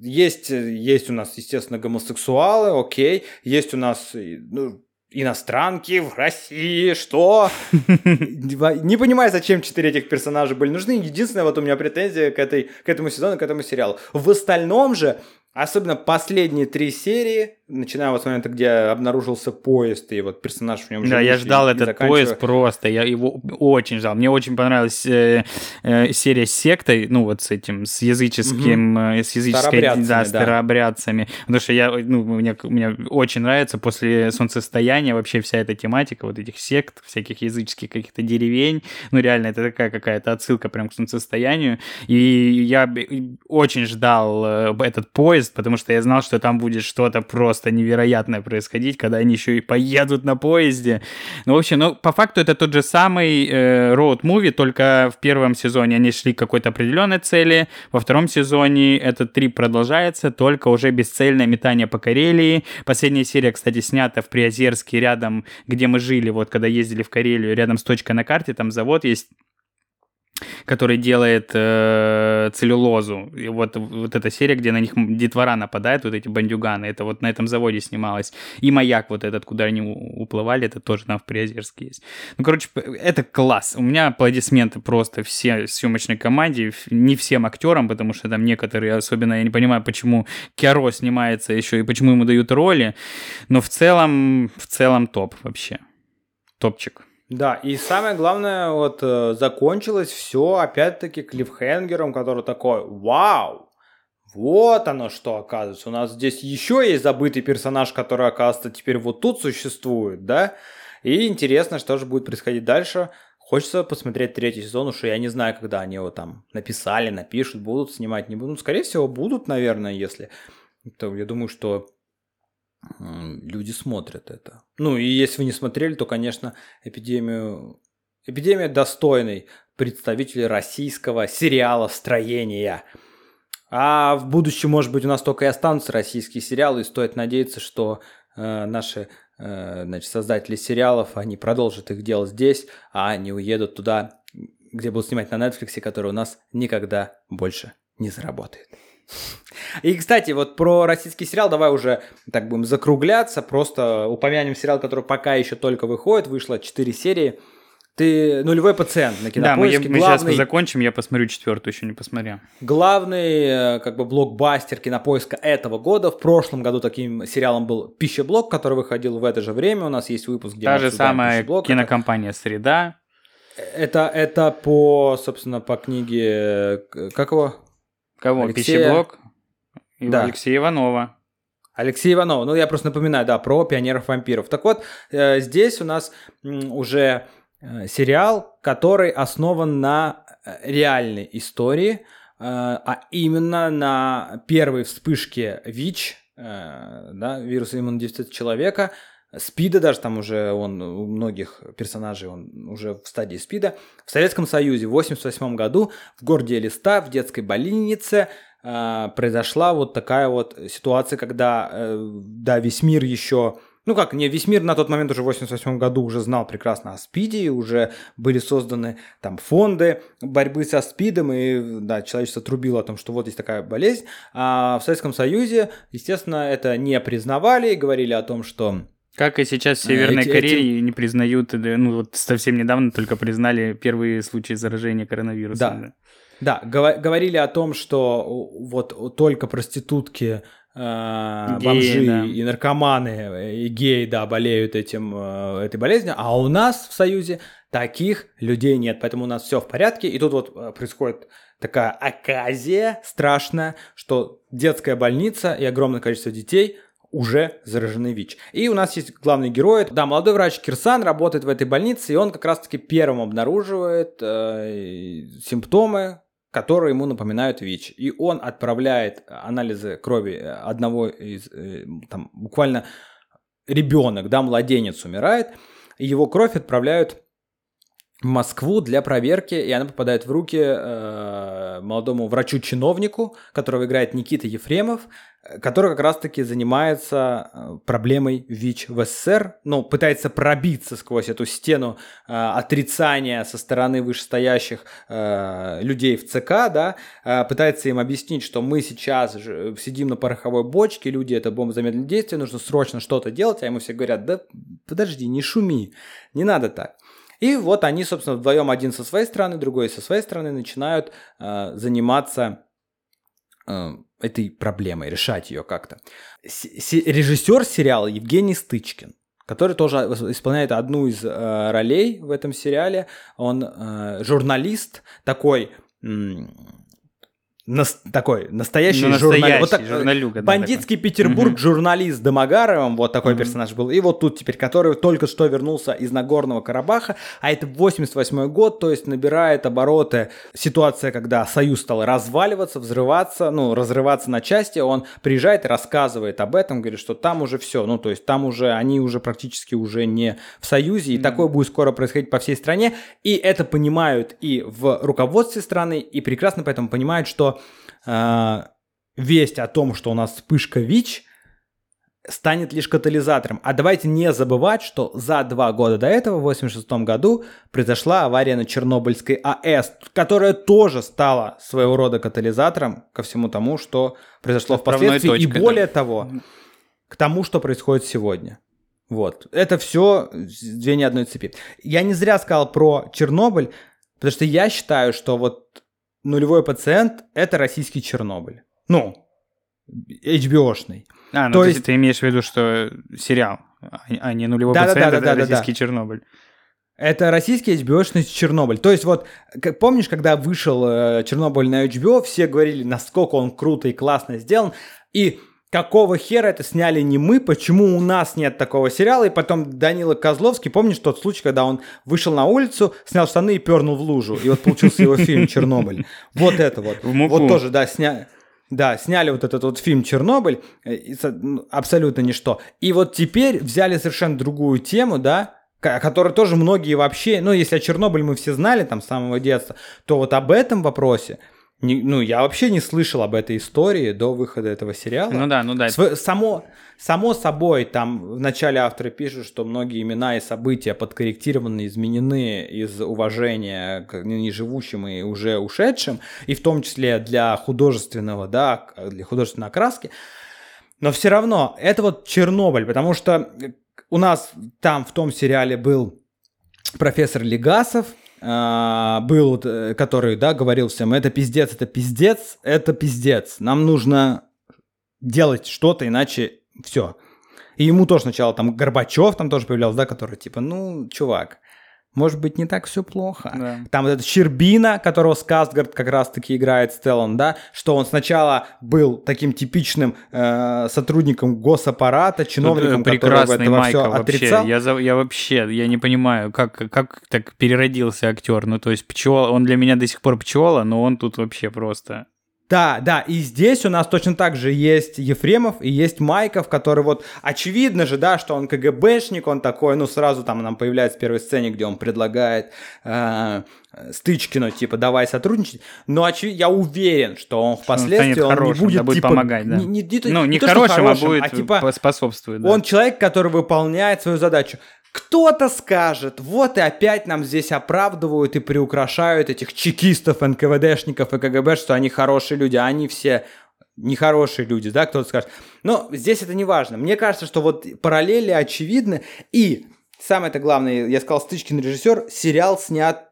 Speaker 1: Есть, есть у нас, естественно, гомосексуалы, окей, есть у нас, ну, иностранки в России, что? Не понимаю, зачем четыре этих персонажа были нужны. Единственная вот у меня претензия к, этой, к этому сезону, к этому сериалу. В остальном же, особенно последние три серии, начиная вот с момента, где обнаружился поезд, и вот персонаж в нем
Speaker 2: Да, я ждал этот заканчивая... поезд просто, я его очень ждал. Мне очень понравилась э, э, серия с сектой, ну вот с этим, с языческим, угу. э, с языческой, да, старообрядцами. Да. Потому что я, ну, мне, мне очень нравится после солнцестояния вообще вся эта тематика вот этих сект, всяких языческих каких-то деревень. Ну, реально, это такая какая-то отсылка прям к солнцестоянию. И я очень ждал э, этот поезд, потому что я знал, что там будет что-то просто просто невероятное происходить, когда они еще и поедут на поезде. Ну, в общем, ну, по факту это тот же самый э, роуд-муви, только в первом сезоне они шли к какой-то определенной цели, во втором сезоне этот трип продолжается, только уже бесцельное метание по Карелии. Последняя серия, кстати, снята в Приозерске, рядом, где мы жили, вот, когда ездили в Карелию, рядом с точкой на карте, там завод есть который делает э, целлюлозу. И вот, вот эта серия, где на них детвора нападает, вот эти бандюганы, это вот на этом заводе снималось. И маяк вот этот, куда они уплывали, это тоже там в Приозерске есть. Ну, короче, это класс. У меня аплодисменты просто все съемочной команде, не всем актерам, потому что там некоторые, особенно я не понимаю, почему Киаро снимается еще и почему ему дают роли, но в целом, в целом топ вообще. Топчик.
Speaker 1: Да, и самое главное, вот э, закончилось все опять-таки клиффхенгером, который такой, вау, вот оно что, оказывается. У нас здесь еще есть забытый персонаж, который, оказывается, теперь вот тут существует, да? И интересно, что же будет происходить дальше. Хочется посмотреть третий сезон, уж я не знаю, когда они его там написали, напишут, будут снимать, не будут. Ну, скорее всего, будут, наверное, если... То я думаю, что люди смотрят это. Ну, и если вы не смотрели, то, конечно, эпидемию... Эпидемия достойный представитель российского сериала строения. А в будущем, может быть, у нас только и останутся российские сериалы, и стоит надеяться, что э, наши Э, значит, создатели сериалов, они продолжат их делать здесь, а они уедут туда, где будут снимать на Netflix, который у нас никогда больше не заработает. И, кстати, вот про российский сериал давай уже так будем закругляться, просто упомянем сериал, который пока еще только выходит, вышло 4 серии – ты нулевой пациент на кинопоиске.
Speaker 2: Да, мы, мы главный, сейчас закончим, я посмотрю четвертую, еще не посмотрел.
Speaker 1: Главный, э, как бы, блокбастер кинопоиска этого года. В прошлом году таким сериалом был «Пищеблок», который выходил в это же время. У нас есть выпуск,
Speaker 2: где Та же самая кинокомпания «Среда».
Speaker 1: Это, это по, собственно, по книге... Э, как его?
Speaker 2: Кого? Алексея... «Пищеблок»? Да. Алексея Иванова.
Speaker 1: Алексей Иванов. Ну, я просто напоминаю, да, про пионеров-вампиров. Так вот, э, здесь у нас уже Э, сериал, который основан на э, реальной истории, э, а именно на первой вспышке ВИЧ, да, вируса иммунодефицита человека, СПИДа, даже там уже он у многих персонажей, он уже в стадии СПИДа, в Советском Союзе в 1988 году в городе Элиста, в детской больнице, произошла вот такая вот ситуация, когда, да, весь мир еще ну как, не весь мир на тот момент уже в 88 году уже знал прекрасно о СПИДе, уже были созданы там фонды борьбы со СПИДом, и да, человечество трубило о том, что вот есть такая болезнь. А в Советском Союзе, естественно, это не признавали и говорили о том, что
Speaker 2: как и сейчас в Северной эти, Корее эти... не признают, ну вот совсем недавно только признали первые случаи заражения коронавирусом.
Speaker 1: Да, да говорили о том, что вот только проститутки э, геи, бомжи да. и наркоманы, и геи, да, болеют этим, э, этой болезнью, а у нас в Союзе таких людей нет, поэтому у нас все в порядке, и тут вот э, происходит такая оказия страшная, что детская больница и огромное количество детей уже заражены ВИЧ. И у нас есть главный герой, да, молодой врач Кирсан работает в этой больнице, и он как раз-таки первым обнаруживает э, симптомы, которые ему напоминают ВИЧ. И он отправляет анализы крови одного из, э, там, буквально ребенок, да, младенец умирает, и его кровь отправляют Москву для проверки, и она попадает в руки э, молодому врачу-чиновнику, которого играет Никита Ефремов, который как раз-таки занимается э, проблемой ВИЧ в СССР, ну, пытается пробиться сквозь эту стену э, отрицания со стороны вышестоящих э, людей в ЦК, да, э, пытается им объяснить, что мы сейчас же сидим на пороховой бочке, люди это бомба замедленного действия, нужно срочно что-то делать, а ему все говорят, да подожди, не шуми, не надо так. И вот они, собственно, вдвоем один со своей стороны, другой со своей стороны начинают э, заниматься э, этой проблемой, решать ее как-то. Режиссер сериала Евгений Стычкин, который тоже исполняет одну из э, ролей в этом сериале. Он э, журналист такой Нас, такой настоящий, ну, журнал... вот так, журналюга. Бандитский такой. Петербург, угу. журналист Домогаровым, вот такой угу. персонаж был. И вот тут теперь, который только что вернулся из Нагорного Карабаха, а это 88 год, то есть набирает обороты ситуация, когда Союз стал разваливаться, взрываться, ну, разрываться на части. Он приезжает и рассказывает об этом, говорит, что там уже все, ну, то есть там уже, они уже практически уже не в Союзе, и угу. такое будет скоро происходить по всей стране. И это понимают и в руководстве страны, и прекрасно поэтому понимают, что э, весть о том, что у нас вспышка ВИЧ, станет лишь катализатором. А давайте не забывать, что за два года до этого, в 86 году, произошла авария на Чернобыльской АЭС, которая тоже стала своего рода катализатором ко всему тому, что произошло впоследствии. Точкой, и более да. того, к тому, что происходит сегодня. Вот. Это все звенья одной цепи. Я не зря сказал про Чернобыль, потому что я считаю, что вот нулевой пациент — это российский Чернобыль. Ну, HBO-шный.
Speaker 2: А, ну то, то есть ты имеешь в виду, что сериал, а, а не нулевой да, пациент, да, да, это да, российский да. Чернобыль.
Speaker 1: Это российский HBO-шный Чернобыль. То есть вот, как, помнишь, когда вышел э, Чернобыль на HBO, все говорили, насколько он круто и классно сделан, и какого хера это сняли не мы, почему у нас нет такого сериала, и потом Данила Козловский, помнишь тот случай, когда он вышел на улицу, снял штаны и пернул в лужу, и вот получился его фильм «Чернобыль». Вот это вот. Вот тоже, да, сняли. Да, сняли вот этот вот фильм «Чернобыль», э, ну, абсолютно ничто. И вот теперь взяли совершенно другую тему, да, о которой тоже многие вообще, ну, если о Чернобыле мы все знали там с самого детства, то вот об этом вопросе – не, ну, я вообще не слышал об этой истории до выхода этого сериала.
Speaker 2: Ну да, ну да.
Speaker 1: Св- само, само собой, там в начале авторы пишут, что многие имена и события подкорректированы, изменены из уважения к неживущим и уже ушедшим, и в том числе для художественного, да, для художественной окраски. Но все равно, это вот Чернобыль, потому что у нас там в том сериале был профессор Легасов, был, э, который, да, говорил всем, это пиздец, это пиздец, это пиздец. Нам нужно делать что-то, иначе все. И ему тоже сначала там Горбачев там тоже появлялся, да, который типа, ну, чувак, может быть, не так все плохо. Да. Там вот этот Щербина, которого Скастгард как раз-таки играет Стеллан, да, что он сначала был таким типичным э, сотрудником госаппарата, чиновником,
Speaker 2: Тут, который этого Майка все вообще. отрицал. Я, я вообще, я не понимаю, как, как так переродился актер. Ну, то есть пчел, он для меня до сих пор пчела, но он тут вообще просто...
Speaker 1: Да, да, и здесь у нас точно так же есть Ефремов и есть Майков, который вот очевидно же, да, что он КГБшник, он такой, ну сразу там нам появляется в первой сцене, где он предлагает э, Стычкину, типа, давай сотрудничать, но очевидно, я уверен, что он впоследствии он,
Speaker 2: хорошим,
Speaker 1: не будет,
Speaker 2: да, будет
Speaker 1: типа,
Speaker 2: помогать, да.
Speaker 1: Не, не,
Speaker 2: не, ну, не, не хорошим, то, хорошим, а будет а, типа, способствовать. Да.
Speaker 1: Он человек, который выполняет свою задачу. Кто-то скажет, вот и опять нам здесь оправдывают и приукрашают этих чекистов, НКВДшников и КГБ, что они хорошие люди, а они все нехорошие люди, да, кто-то скажет. Но здесь это не важно. Мне кажется, что вот параллели очевидны. И самое-то главное, я сказал, Стычкин режиссер, сериал снят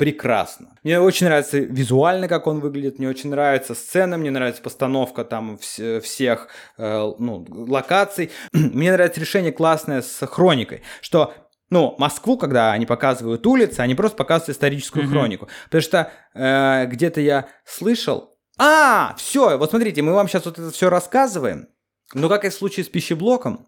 Speaker 1: прекрасно. Мне очень нравится визуально, как он выглядит, мне очень нравится сцена, мне нравится постановка там вс- всех э, ну, локаций. [clears throat] мне нравится решение классное с хроникой, что ну, Москву, когда они показывают улицы, они просто показывают историческую mm-hmm. хронику. Потому что э, где-то я слышал... А, все, вот смотрите, мы вам сейчас вот это все рассказываем. Но как и в случае с пищеблоком,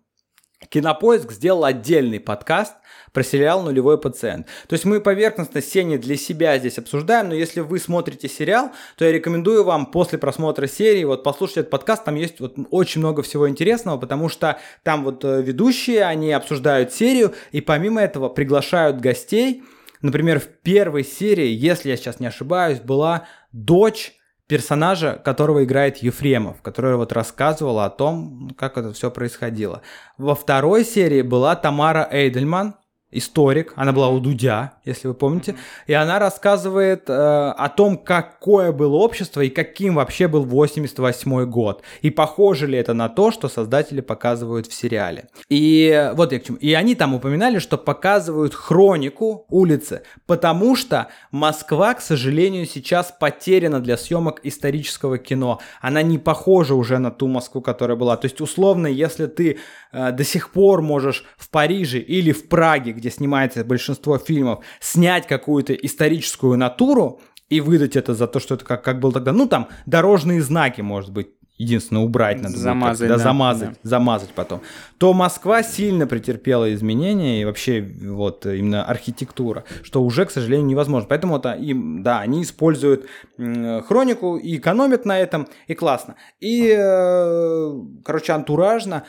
Speaker 1: Кинопоиск сделал отдельный подкаст про сериал «Нулевой пациент». То есть мы поверхностно Сеня для себя здесь обсуждаем, но если вы смотрите сериал, то я рекомендую вам после просмотра серии вот послушать этот подкаст, там есть вот очень много всего интересного, потому что там вот э, ведущие, они обсуждают серию, и помимо этого приглашают гостей, Например, в первой серии, если я сейчас не ошибаюсь, была дочь персонажа, которого играет Ефремов, который вот рассказывал о том, как это все происходило. Во второй серии была Тамара Эйдельман, историк, она была у Дудя, если вы помните, и она рассказывает э, о том, какое было общество и каким вообще был 88 год, и похоже ли это на то, что создатели показывают в сериале. И вот я к чему. И они там упоминали, что показывают хронику улицы, потому что Москва, к сожалению, сейчас потеряна для съемок исторического кино. Она не похожа уже на ту Москву, которая была. То есть, условно, если ты э, до сих пор можешь в Париже или в Праге, где снимается большинство фильмов, снять какую-то историческую натуру и выдать это за то, что это как, как было тогда. Ну, там, дорожные знаки, может быть, единственное, убрать надо
Speaker 2: замазать,
Speaker 1: будет, да, замазать, да. замазать потом, то Москва сильно претерпела изменения и вообще вот именно архитектура, что уже, к сожалению, невозможно. Поэтому это им, да, они используют хронику и экономят на этом, и классно. И, э, короче, антуражно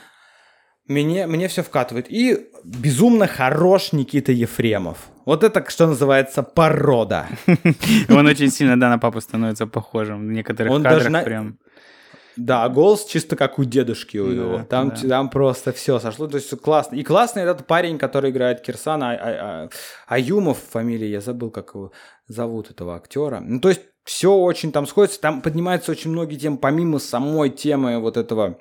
Speaker 1: мне, мне все вкатывает. И безумно хорош Никита Ефремов. Вот это, что называется, порода. [laughs]
Speaker 2: Он очень сильно, да, на папу становится похожим. В некоторых кадрах прям...
Speaker 1: Да, голос чисто как у дедушки у него. Да, там, да. там просто все сошло. То есть классно. И классный этот парень, который играет Кирсана, а, а, а, Аюмов фамилия, я забыл, как его зовут, этого актера. Ну, то есть все очень там сходится. Там поднимаются очень многие темы, помимо самой темы вот этого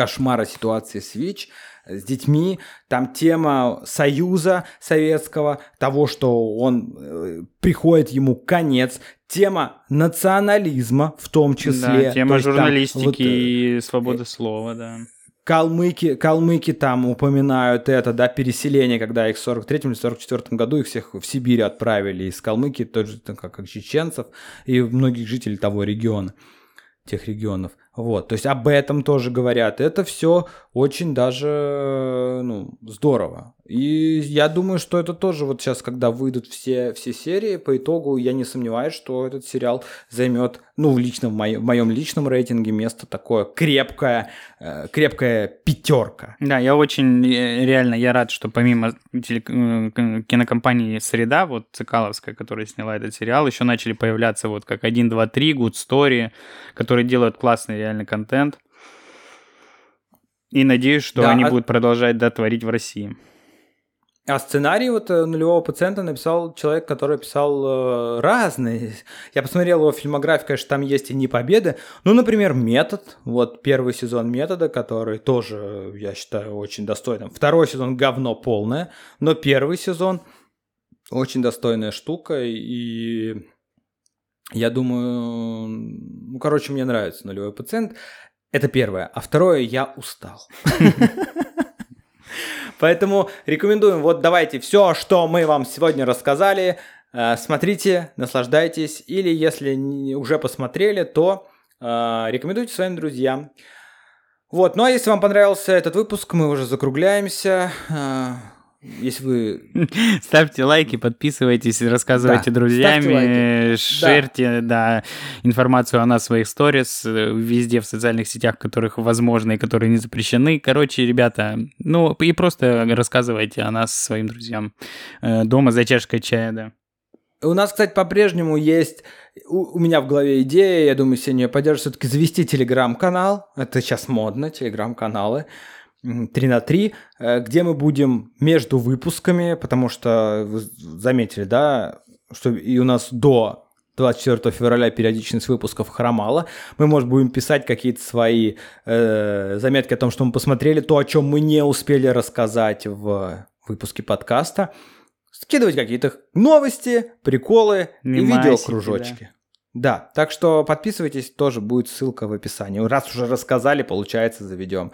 Speaker 1: кошмара ситуации с ВИЧ, с детьми, там тема союза советского, того, что он э, приходит ему конец, тема национализма в том числе.
Speaker 2: Да, тема то журналистики там, вот, и свободы слова, да.
Speaker 1: Калмыки, калмыки там упоминают это, да, переселение, когда их в 43 или 44 году их всех в Сибирь отправили из Калмыки, тоже как, как чеченцев и многих жителей того региона, тех регионов. Вот, то есть об этом тоже говорят. Это все очень даже ну, здорово. И я думаю, что это тоже вот сейчас, когда выйдут все, все серии, по итогу я не сомневаюсь, что этот сериал займет, ну, в, личном, в, моем, в моем личном рейтинге место такое крепкое, э, крепкая пятерка.
Speaker 2: Да, я очень, э, реально, я рад, что помимо теле, э, кинокомпании «Среда», вот Цикаловская, которая сняла этот сериал, еще начали появляться вот как 1, 2, 3, Good Story, которые делают классный реальный контент. И надеюсь, что да, они а... будут продолжать да, творить в России.
Speaker 1: А сценарий вот э, нулевого пациента написал человек, который писал э, разные. Я посмотрел его фильмографию, конечно, там есть и не победы. Ну, например, метод. Вот первый сезон метода, который тоже, я считаю, очень достойным. Второй сезон говно полное, но первый сезон очень достойная штука. И я думаю, ну, короче, мне нравится нулевой пациент. Это первое. А второе, я устал. Поэтому рекомендуем, вот давайте все, что мы вам сегодня рассказали, э, смотрите, наслаждайтесь, или если уже посмотрели, то э, рекомендуйте своим друзьям. Вот, ну а если вам понравился этот выпуск, мы уже закругляемся. Э, если вы... [laughs]
Speaker 2: Ставьте лайки, подписывайтесь, рассказывайте да, друзьями, шерьте да. да, информацию о нас в своих сторис, э, везде в социальных сетях, которых возможно и которые не запрещены. Короче, ребята, ну и просто рассказывайте о нас своим друзьям э, дома за чашкой чая, да.
Speaker 1: У нас, кстати, по-прежнему есть у, у меня в голове идея, я думаю, сегодня поддержит все-таки завести телеграм-канал. Это сейчас модно, телеграм-каналы. 3 на 3, э, где мы будем между выпусками, потому что вы заметили, да, что и у нас до 24 февраля периодичность выпусков хромала. Мы, может, будем писать какие-то свои э, заметки о том, что мы посмотрели, то, о чем мы не успели рассказать в выпуске подкаста. Скидывать какие-то новости, приколы Мимасики, и видеокружочки. Да. да, так что подписывайтесь, тоже будет ссылка в описании. Раз уже рассказали, получается, заведем.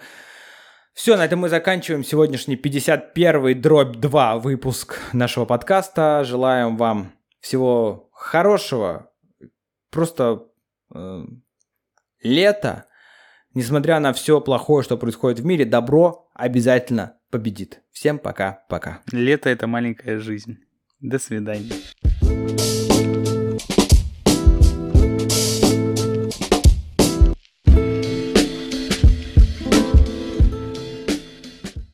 Speaker 1: Все, на этом мы заканчиваем сегодняшний 51 дробь 2 выпуск нашего подкаста. Желаем вам всего хорошего, просто э, лета. Несмотря на все плохое, что происходит в мире, добро обязательно победит. Всем пока-пока.
Speaker 2: Лето — это маленькая жизнь. До свидания.